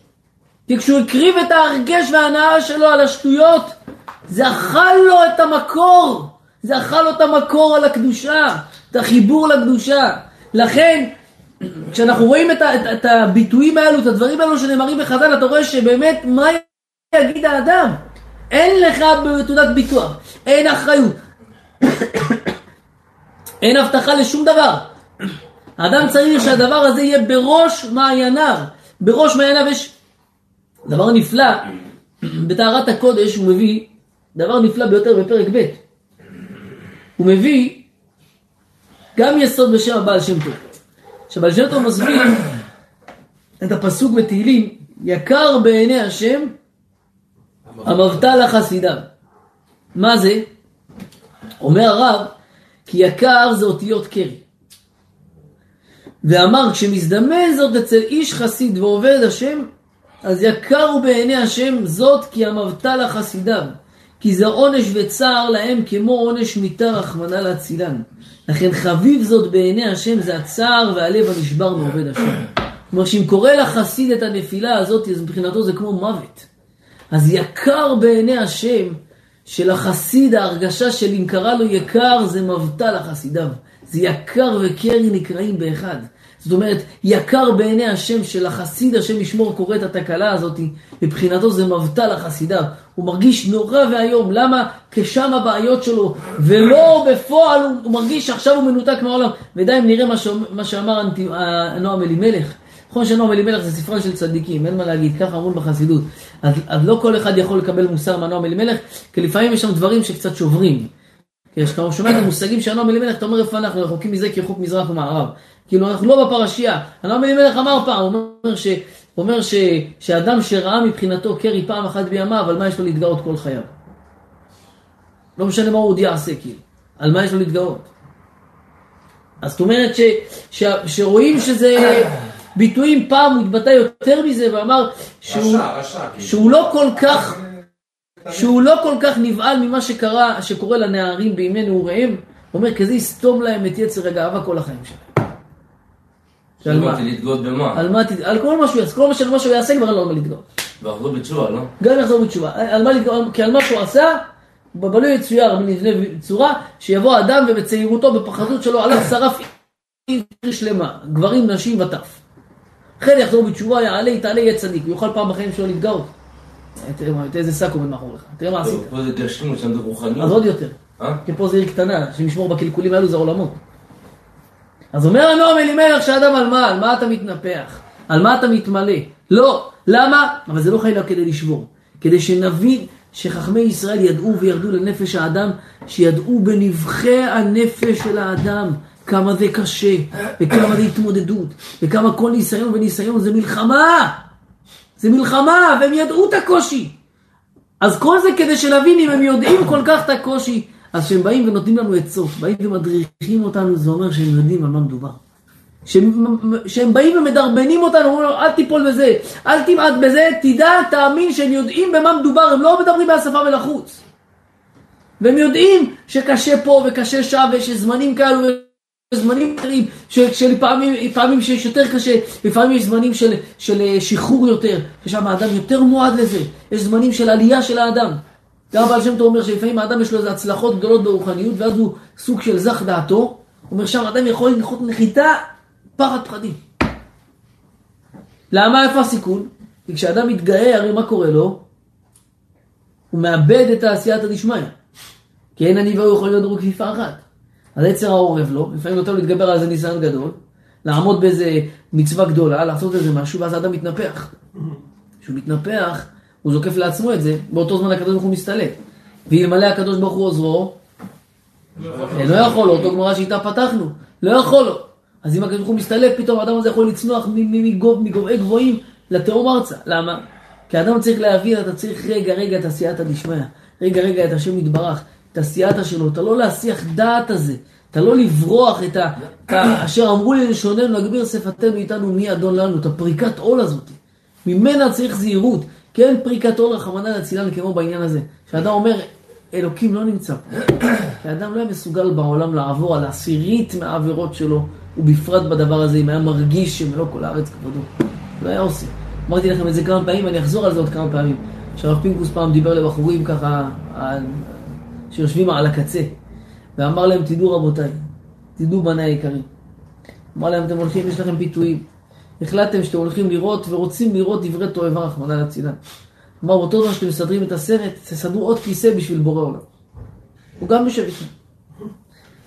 [SPEAKER 1] כי כשהוא הקריב את ההרגש וההנאה שלו על השטויות, זה אכל לו את המקור. זה אכל לו את המקור על הקדושה, את החיבור לקדושה. לכן, כשאנחנו רואים את, את, את הביטויים האלו, את הדברים האלו שנאמרים בחז"ל, אתה רואה שבאמת, מה יגיד האדם? אין לך תעודת ביטוח, אין אחריות, אין הבטחה לשום דבר. האדם צריך שהדבר הזה יהיה בראש מעייניו. בראש מעייניו יש דבר נפלא, בטהרת הקודש הוא מביא דבר נפלא ביותר בפרק ב'. הוא מביא גם יסוד בשם הבעל שם טוב. שהבעל שם טוב מסביר את הפסוק בתהילים, יקר בעיני השם המבטל לחסידיו. מה זה? אומר הרב, כי יקר זה אותיות קרי. ואמר, כשמזדמן זאת אצל איש חסיד ועובד השם, אז יקר הוא בעיני השם זאת כי המבטל לחסידיו. כי זה עונש וצער להם כמו עונש מיתה רחמנא להצילן. לכן חביב זאת בעיני השם זה הצער והלב הנשבר מעובד השם. כלומר, שאם קורה לחסיד את הנפילה הזאת, אז מבחינתו זה כמו מוות. אז יקר בעיני השם שלחסיד ההרגשה של אם קרא לו יקר זה מבטל לחסידיו. זה יקר וקרי נקראים באחד. זאת אומרת, יקר בעיני השם שלחסיד השם ישמור קורא את התקלה הזאת, מבחינתו זה מבטל לחסידיו. הוא מרגיש נורא ואיום, למה? כשם הבעיות שלו, ולא בפועל הוא, מרגיש שעכשיו הוא מנותק מהעולם. ודי אם נראה מה, שאומר, מה שאמר אה, נועם אלימלך. נכון שנועם אלימלך זה ספרן של צדיקים, אין מה להגיד, ככה אמרו בחסידות. אז, אז לא כל אחד יכול לקבל מוסר מהנועם אלימלך, כי לפעמים יש שם דברים שקצת שוברים. כי כשאתה שומע את המושגים של הנועם אלימלך, אתה אומר איפה אנחנו רחוקים מזה כרחוק מזרח ומערב. כאילו אנחנו לא בפרשייה. הנועם אלימלך אמר פעם, הוא אומר, ש, אומר ש, שאדם שראה מבחינתו קרי פעם אחת בימיו, על מה יש לו להתגאות כל חייו. לא משנה מה הוא עוד יעשה, כאילו. על מה יש לו להתגאות. אז זאת אומרת ש, ש, שרואים שזה ביטויים, פעם הוא התבטא יותר מזה ואמר שהוא,
[SPEAKER 4] רשע, רשע. כאילו.
[SPEAKER 1] שהוא לא כל כך, שהוא לא כל כך נבהל ממה שקרה, שקורה לנערים בימי נעוריהם, הוא אומר, כזה יסתום להם את יצר הגאווה כל החיים שלהם. שעל מה?
[SPEAKER 3] הבנתי להתגאות במה?
[SPEAKER 1] על מה, על כל מה שהוא יעשה, כל מה מה שהוא יעשה כבר אין לו על מה להתגאות.
[SPEAKER 3] ואחזור בתשובה, לא?
[SPEAKER 1] גם יחזור בתשובה. על מה להתגאות? כי על מה שהוא עשה, בבנוי יצויר בנבנה צורה, שיבוא אדם ובצעירותו, בפחדות שלו, עליו שרף עיר שלמה, גברים, נשים וטף. אחרי זה יחזור בתשובה, יעלה, יתעלה, יהיה צדיק, יוכל פעם בחיים שלו להתגאות. תראה מה- תראה איזה שק עומד מאחוריך, תראה מה עשית.
[SPEAKER 3] פה זה גשמות, שם זה רוחניות.
[SPEAKER 1] אז עוד יותר.
[SPEAKER 3] אה?
[SPEAKER 1] כי פה זה עיר קטנה, שמשמור בקלקולים האלו זה עולמות. אז אומר הנועם אלימלך שאדם על מה? על מה אתה מתנפח? על מה אתה מתמלא? לא. למה? אבל זה לא חייב כדי לשבור. כדי שנבין שחכמי ישראל ידעו וירדו לנפש האדם, שידעו בנבחי הנפש של האדם כמה זה קשה, וכמה זה התמודדות, וכמה כל ניסיון וניסיון זה מלחמה. זה מלחמה, והם ידעו את הקושי. אז כל זה כדי שנבין אם הם יודעים כל כך את הקושי, אז כשהם באים ונותנים לנו עצות, באים ומדריכים אותנו, זה אומר שהם יודעים על מה מדובר. שהם, שהם באים ומדרבנים אותנו, אומרים לנו, אל תיפול בזה, אל תמעט בזה, תדע, תאמין שהם יודעים במה מדובר, הם לא מדברים מהשפה ולחוץ. והם יודעים שקשה פה וקשה שם, ויש זמנים כאלו זמנים אחרים, שלפעמים פעמים שיש יותר קשה, לפעמים יש זמנים של, של אה, שחרור יותר, ששם האדם יותר מועד לזה, יש זמנים של עלייה של האדם. גם בעל שם טוב אומר שלפעמים האדם יש לו איזה הצלחות גדולות ברוחניות, ואז הוא סוג של זך דעתו, הוא אומר שם האדם יכול לנחות נחיתה פחד פחדים. למה איפה הסיכון? כי כשאדם מתגאה, הרי מה קורה לו? הוא מאבד את תעשיית הדשמיא. כי אין אני והוא יכולים להיות בכפיפה אחת. אז יצר העורב לו, לפעמים נותן לו להתגבר על איזה ניסיון גדול, לעמוד באיזה מצווה גדולה, לעשות איזה משהו, ואז האדם מתנפח. כשהוא מתנפח, הוא זוקף לעצמו את זה, באותו זמן הקדוש ברוך הוא מסתלק. ואלמלא הקדוש ברוך הוא עוזרו, לא יכול לו, אותו גמרא שאיתה פתחנו, לא יכול לו. אז אם הקדוש ברוך הוא מסתלק, פתאום האדם הזה יכול לצנוח מגובהי גבוהים לתהום ארצה. למה? כי האדם צריך להבין, אתה צריך רגע רגע את עשייתא דשמיא, רגע רגע את השם יתברך, את הסייעתא שלו, אתה לא להסיח דעת הזה, אתה לא לברוח את ה... אשר אמרו לי לשוננו להגביר שפתנו איתנו מי אדון לנו, את הפריקת עול הזאת. ממנה צריך זהירות, כי אין פריקת עול רחמנא לצילן כמו בעניין הזה. שאדם אומר, אלוקים לא נמצא פה. כי האדם לא היה מסוגל בעולם לעבור על עשירית מהעבירות שלו, ובפרט בדבר הזה, אם היה מרגיש שמלוא כל הארץ כבודו. לא היה עושה. אמרתי לכם את זה כמה פעמים, אני אחזור על זה עוד כמה פעמים. שהרב פינקוס פעם דיבר לבחורים ככה, שיושבים על הקצה, ואמר להם, תדעו רבותיי, תדעו בני היקרים. אמר להם, אתם הולכים, יש לכם פיתויים. החלטתם שאתם הולכים לראות ורוצים לראות דברי תועבה רחמנא לצילן. אמר, באותו זמן שאתם מסדרים את הסרט, תסדרו עוד כיסא בשביל בורא עולם. הוא גם יושב איתכם.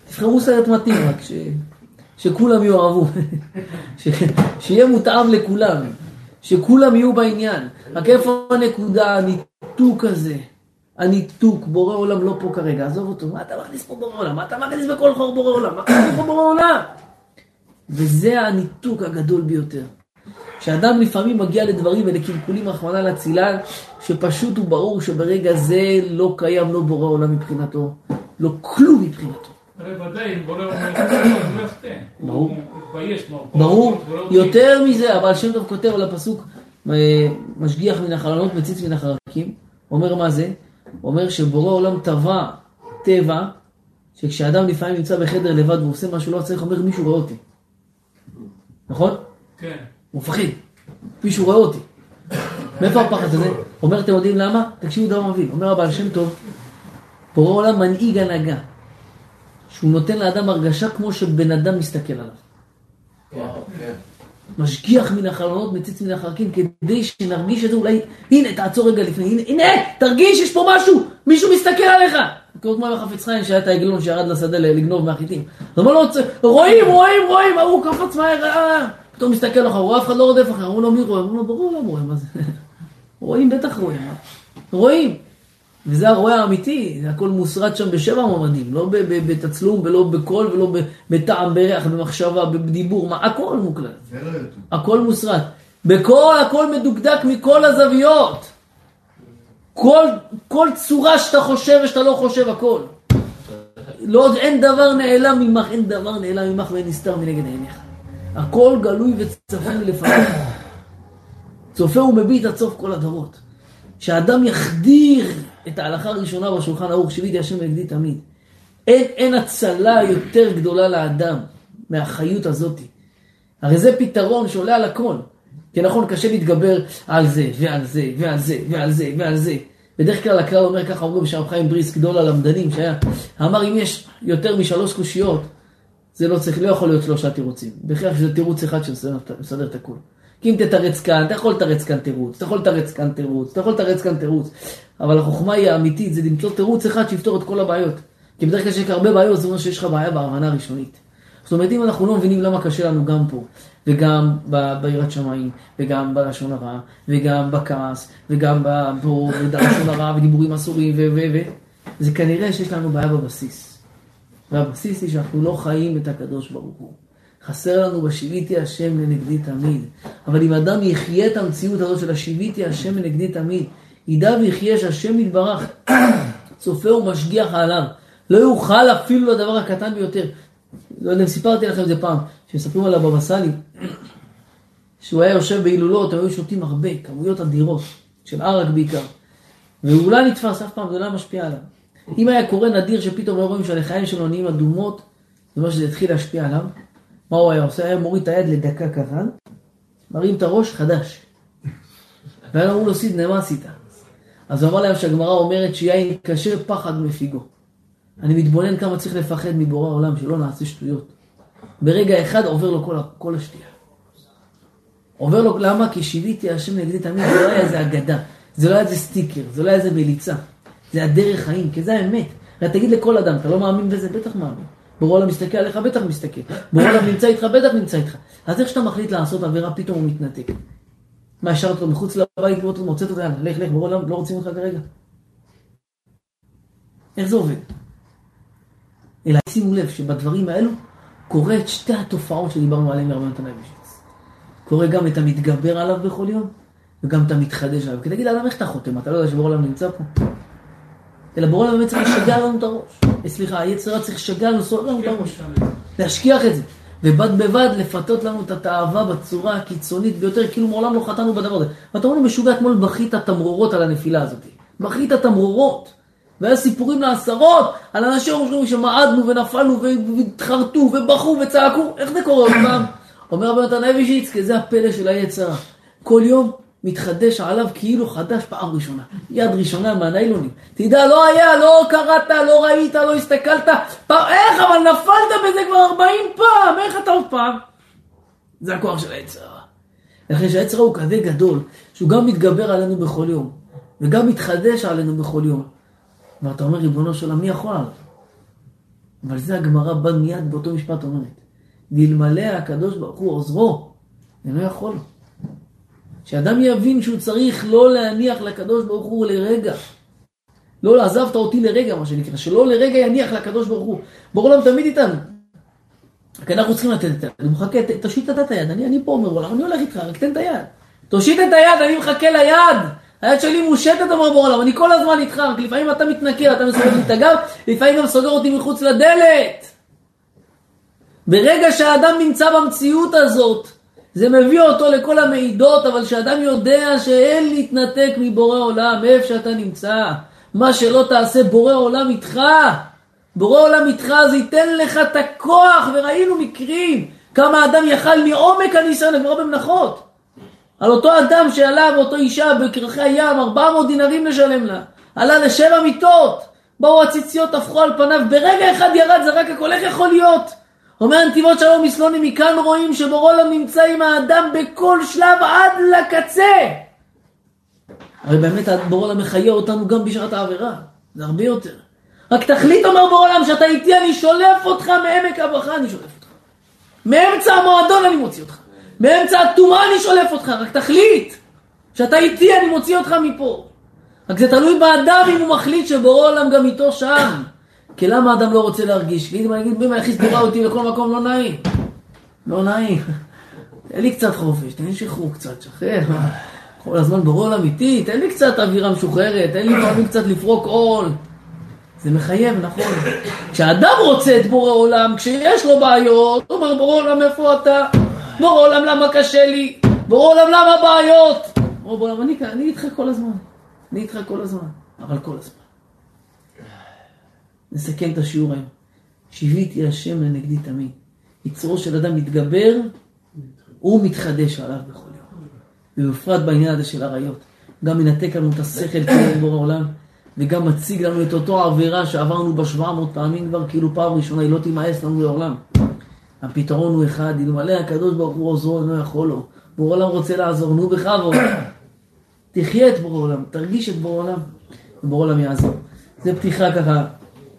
[SPEAKER 1] תבחרו סרט מתאים רק, ש... שכולם יאהבו, ש... שיהיה מותאם לכולם, שכולם יהיו בעניין. רק איפה הנקודה, הניתוק הזה? הניתוק, בורא עולם לא פה כרגע, עזוב אותו, מה אתה מכניס פה בורא עולם? מה אתה מכניס בכל חור בורא עולם? מה אתה מכניס פה בורא עולם? וזה הניתוק הגדול ביותר. שאדם לפעמים מגיע לדברים ולקלקולים רחמנא להצילן, שפשוט הוא ברור שברגע זה לא קיים לא בורא עולם מבחינתו, לא כלום מבחינתו.
[SPEAKER 5] לא יחטא.
[SPEAKER 1] ברור. ברור. יותר מזה, אבל שם טוב כותב על הפסוק, אה, משגיח מן החלונות, מציץ מן החרקים, אומר מה זה? הוא אומר שבורא עולם טבע טבע, שכשאדם לפעמים נמצא בחדר לבד ועושה משהו לא צריך, אומר מישהו רואה אותי. נכון?
[SPEAKER 5] כן.
[SPEAKER 1] הוא מפחיד. מישהו רואה אותי. מאיפה הפחד הזה? אומר, אתם יודעים למה? תקשיבו דבר מבין. אומר הבעל שם טוב, בורא עולם מנהיג הנהגה. שהוא נותן לאדם הרגשה כמו שבן אדם מסתכל עליו. משגיח מן החלונות, מציץ מן החרקים, כדי שנרגיש את זה, אולי, הנה, תעצור רגע לפני, הנה, הנה, תרגיש, יש פה משהו, מישהו מסתכל עליך. כמו כמו החפץ חיים שהיה את העגלון שירד לשדה לגנוב מהחיטים. אז אמר לו, רואים, רואים, רואים, ההוא קפץ מהר, אה, פתאום מסתכל לך, רואה אף אחד לא רודף אחר, אמרו לו, מי רואה? אמרו לו, ברור, לא רואים, מה זה? רואים, בטח רואים, רואים. וזה הרועה האמיתי, זה הכל מוסרט שם בשבע מעמדים, לא בתצלום ולא בקול ולא בטעם, בריח, במחשבה, בדיבור, מה, הכל מוקלט.
[SPEAKER 6] לא.
[SPEAKER 1] הכל מוסרט. בכל, הכל מדוקדק מכל הזוויות. כל, כל צורה שאתה חושב ושאתה לא חושב, הכל. לא, אין דבר נעלם ממך, אין דבר נעלם ממך ואין נסתר מנגד עיניך. הכל גלוי וצפוי לפניך. צופה ומביט עד סוף כל הדורות. שהאדם יחדיר את ההלכה הראשונה בשולחן ערוך, שיביתי השם נגדי תמיד. אין, אין הצלה יותר גדולה לאדם מהחיות הזאת. הרי זה פתרון שעולה על הכל. כי נכון, קשה להתגבר על זה, ועל זה, ועל זה, ועל זה, ועל זה. בדרך כלל הכלל אומר ככה, אומרים שהרב חיים בריס, גדול הלמדנים, שהיה, אמר אם יש יותר משלוש קושיות, זה לא צריך, לא יכול להיות שלושה תירוצים. בכך שזה תירוץ אחד שמסדר את הכול. כי אם תתרץ כאן, אתה יכול לתרץ כאן תירוץ, אתה יכול לתרץ כאן תירוץ, אתה יכול לתרץ כאן תירוץ. אבל החוכמה היא האמיתית, זה למצוא תירוץ אחד שיפתור את כל הבעיות. כי בדרך כלל שיש הרבה בעיות, זה אומר שיש לך בעיה בהבנה הראשונית. זאת אומרת, אם אנחנו לא מבינים למה קשה לנו גם פה, וגם ביראת שמיים, וגם בלשון הרע, וגם בכעס, וגם בלשון הרע, ודיבורים אסורים, ו... ו... ו... זה כנראה שיש לנו בעיה בבסיס. והבסיס היא שאנחנו לא חיים את הקדוש ברוך הוא. חסר לנו בשיביתי השם לנגדי תמיד. אבל אם אדם יחיה את המציאות הזאת של השיביתי השם לנגדי תמיד, ידע ויחיה שהשם יתברך צופה ומשגיח עליו. לא יוכל אפילו לדבר הקטן ביותר. לא יודע אם סיפרתי לכם את זה פעם, שמספרים על הבבא סאלי, שהוא היה יושב בהילולות, היו שותים הרבה, כמויות אדירות, של ערק בעיקר. והוא אולי נתפס אף פעם, זה לא היה משפיע עליו. אם היה קורה נדיר שפתאום לא רואים שהלחיים שלו נהיים אדומות, זה אומר שזה התחיל להשפיע עליו. מה הוא היה עושה? היה מוריד את היד לדקה ככה, מרים את הראש, חדש. והיה אמרו לו סידנה, מה עשית? אז הוא אמר להם שהגמרא אומרת שיין קשה פחד מפיגו. אני מתבונן כמה צריך לפחד מבורא העולם, שלא נעשה שטויות. ברגע אחד עובר לו כל, כל השתייה. עובר לו, למה? כי שיוויתי השם נגדי תמיד, זה לא היה איזה אגדה, זה לא היה איזה סטיקר, זה לא היה איזה מליצה, זה הדרך חיים, כי זה האמת. תגיד לכל אדם, אתה לא מאמין בזה? בטח מאמין. בורא העולם מסתכל עליך, בטח מסתכל. בורא העולם נמצא איתך, בטח נמצא איתך. אז איך שאתה מחליט לעשות עבירה, פתאום הוא מתנתק. מה, השארת אותו מחוץ לבית, ואתה מוצאת אותו, יאללה, לך, לך, בורא העולם, לא רוצים אותך כרגע. איך זה עובד? אלא שימו לב שבדברים האלו קורה את שתי התופעות שדיברנו עליהן ברמת הנבישיץ. קורה גם את המתגבר עליו בכל יום, וגם את המתחדש עליו. כי תגיד לאדם איך אתה חותם, אתה לא יודע שבורא העולם נמצא פה? אלא בורא באמת צריך לשגע לנו את הראש. אה, סליחה, היצר הרע צריך לשגע לנו, את הראש. להשכיח את זה. ובד בבד לפתות לנו את התאווה בצורה הקיצונית ביותר, כאילו מעולם לא חטאנו בדבר הזה. ואתה אומר לו משוגע, אתמול בכית תמרורות על הנפילה הזאת. בכית תמרורות. והיה סיפורים לעשרות על אנשים אומרים שמעדנו ונפלנו והתחרטו ובכו וצעקו, איך זה קורה עוד פעם? אומר רבי נתן אבישיץ, כי זה הפלא של היצר. כל יום מתחדש עליו כאילו חדש פעם ראשונה. יד ראשונה מהניילונים. תדע, לא היה, לא קראת, לא ראית, לא הסתכלת. פעם, איך, אבל נפלת בזה כבר 40 פעם, איך אתה עוד פעם? זה הכוח של היצר. לכן שהיצר הוא כזה גדול, שהוא גם מתגבר עלינו בכל יום, וגם מתחדש עלינו בכל יום. ואתה אומר, ריבונו של עולם, מי יכול עליו? אבל זה הגמרא בא מיד באותו משפט אומרת. ואלמלא הקדוש ברוך הוא עוזרו, אינו יכול. שאדם יבין שהוא צריך לא להניח לקדוש ברוך הוא לרגע. לא לעזבת אותי לרגע, מה שנקרא, שלא לרגע יניח לקדוש ברוך הוא. ברור עולם תמיד איתנו. רק אנחנו צריכים לתת את היד. אני מחכה, תושיט את היד, אני, אני פה אומר עולם, אני הולך איתך, רק תן את היד. תושיט את היד, אני מחכה ליד. היד שלי מושטת, אומר בור עולם, אני כל הזמן איתך, רק לפעמים אתה מתנכר, אתה מסובב לי את הגב, לפעמים גם סוגר אותי מחוץ לדלת. ברגע שהאדם נמצא במציאות הזאת, זה מביא אותו לכל המעידות, אבל שאדם יודע שאין להתנתק מבורא עולם, איפה שאתה נמצא. מה שלא תעשה, בורא עולם איתך. בורא עולם איתך, זה ייתן לך את הכוח, וראינו מקרים, כמה אדם יכל מעומק הניסיון, לגמור במנחות. על אותו אדם שעלה ואותו אישה בקרחי הים, 400 דינרים לשלם לה. עלה לשבע מיטות, באו הציציות, הפכו על פניו, ברגע אחד ירד, זרק הכל, איך יכול להיות? אומר הנתיבות שלום מסלוני, מכאן רואים שבורא עולם נמצא עם האדם בכל שלב עד לקצה. הרי באמת בורא עולם מחיה אותנו גם בשעת העבירה, זה הרבה יותר. רק תחליט, אומר בורא עולם, שאתה איתי, אני שולף אותך מעמק הברכה, אני שולף אותך. מאמצע המועדון אני מוציא אותך. באמצע הטומאה אני שולף אותך, רק תחליט שאתה איתי, אני מוציא אותך מפה. רק זה תלוי באדם אם הוא מחליט שבורא עולם גם איתו שם. כי למה אדם לא רוצה להרגיש? כי אם אני אגיד, בימה יכניס תורה אותי לכל מקום לא נעים. לא נעים. תן לי קצת חופש, תן לי שחרור קצת, שחרר. כל הזמן בורא עולם איתי, תן לי קצת אווירה משוחררת, תן לי פעמים קצת לפרוק עול. זה מחייב, נכון. כשאדם רוצה את בורא עולם, כשיש לו בעיות, הוא אומר, בורא עולם, איפה אתה? בורא עולם, למה קשה לי? בורא עולם, למה בעיות? בורא עולם, אני איתך כל הזמן. אני איתך כל הזמן, אבל כל הזמן. נסכם את השיעור היום. שיוויתי השם לנגדי תמיד. יצרו של אדם מתגבר, הוא מתחדש עליו בכל יום. ובפרט בעניין הזה של עריות. גם מנתק לנו את השכל כאילו בורא העולם, וגם מציג לנו את אותו עבירה שעברנו בה 700 פעמים כבר, כאילו פעם ראשונה היא לא תימאס לנו לעולם. הפתרון הוא אחד, אלמלא הקדוש ברוך הוא עוזרו, אינו יכול לו. בורא עולם רוצה לעזור, נו בכבוד. תחיה את בורא עולם, תרגיש את בורא עולם, ובורא עולם יעזור. זה פתיחה ככה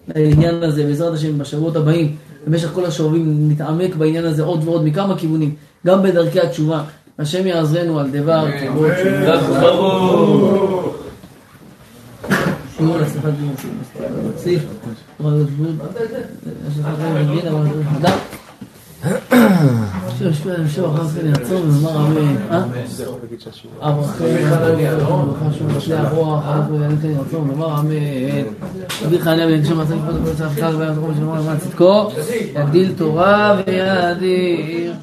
[SPEAKER 1] לעניין הזה, בעזרת השם, בשבועות הבאים, במשך כל השבועים נתעמק בעניין הזה עוד ועוד מכמה כיוונים, גם בדרכי התשובה. השם יעזרנו על דבר כבוד תשובה. שיעור להצלחת דיון מצליח. אבל זה. השם ישפיע עליהם שם אחר כך יעצור ונאמר אמן. אה? אברכה, ברכה שהוא משליח רוח, אחר כך יענה כן יעצור ונאמר אמן. אביך עליה בן שם מצליח לפחות כל צער חג והיה מקום שלמה למען צדקו, יגדיל תורה ויאדיר.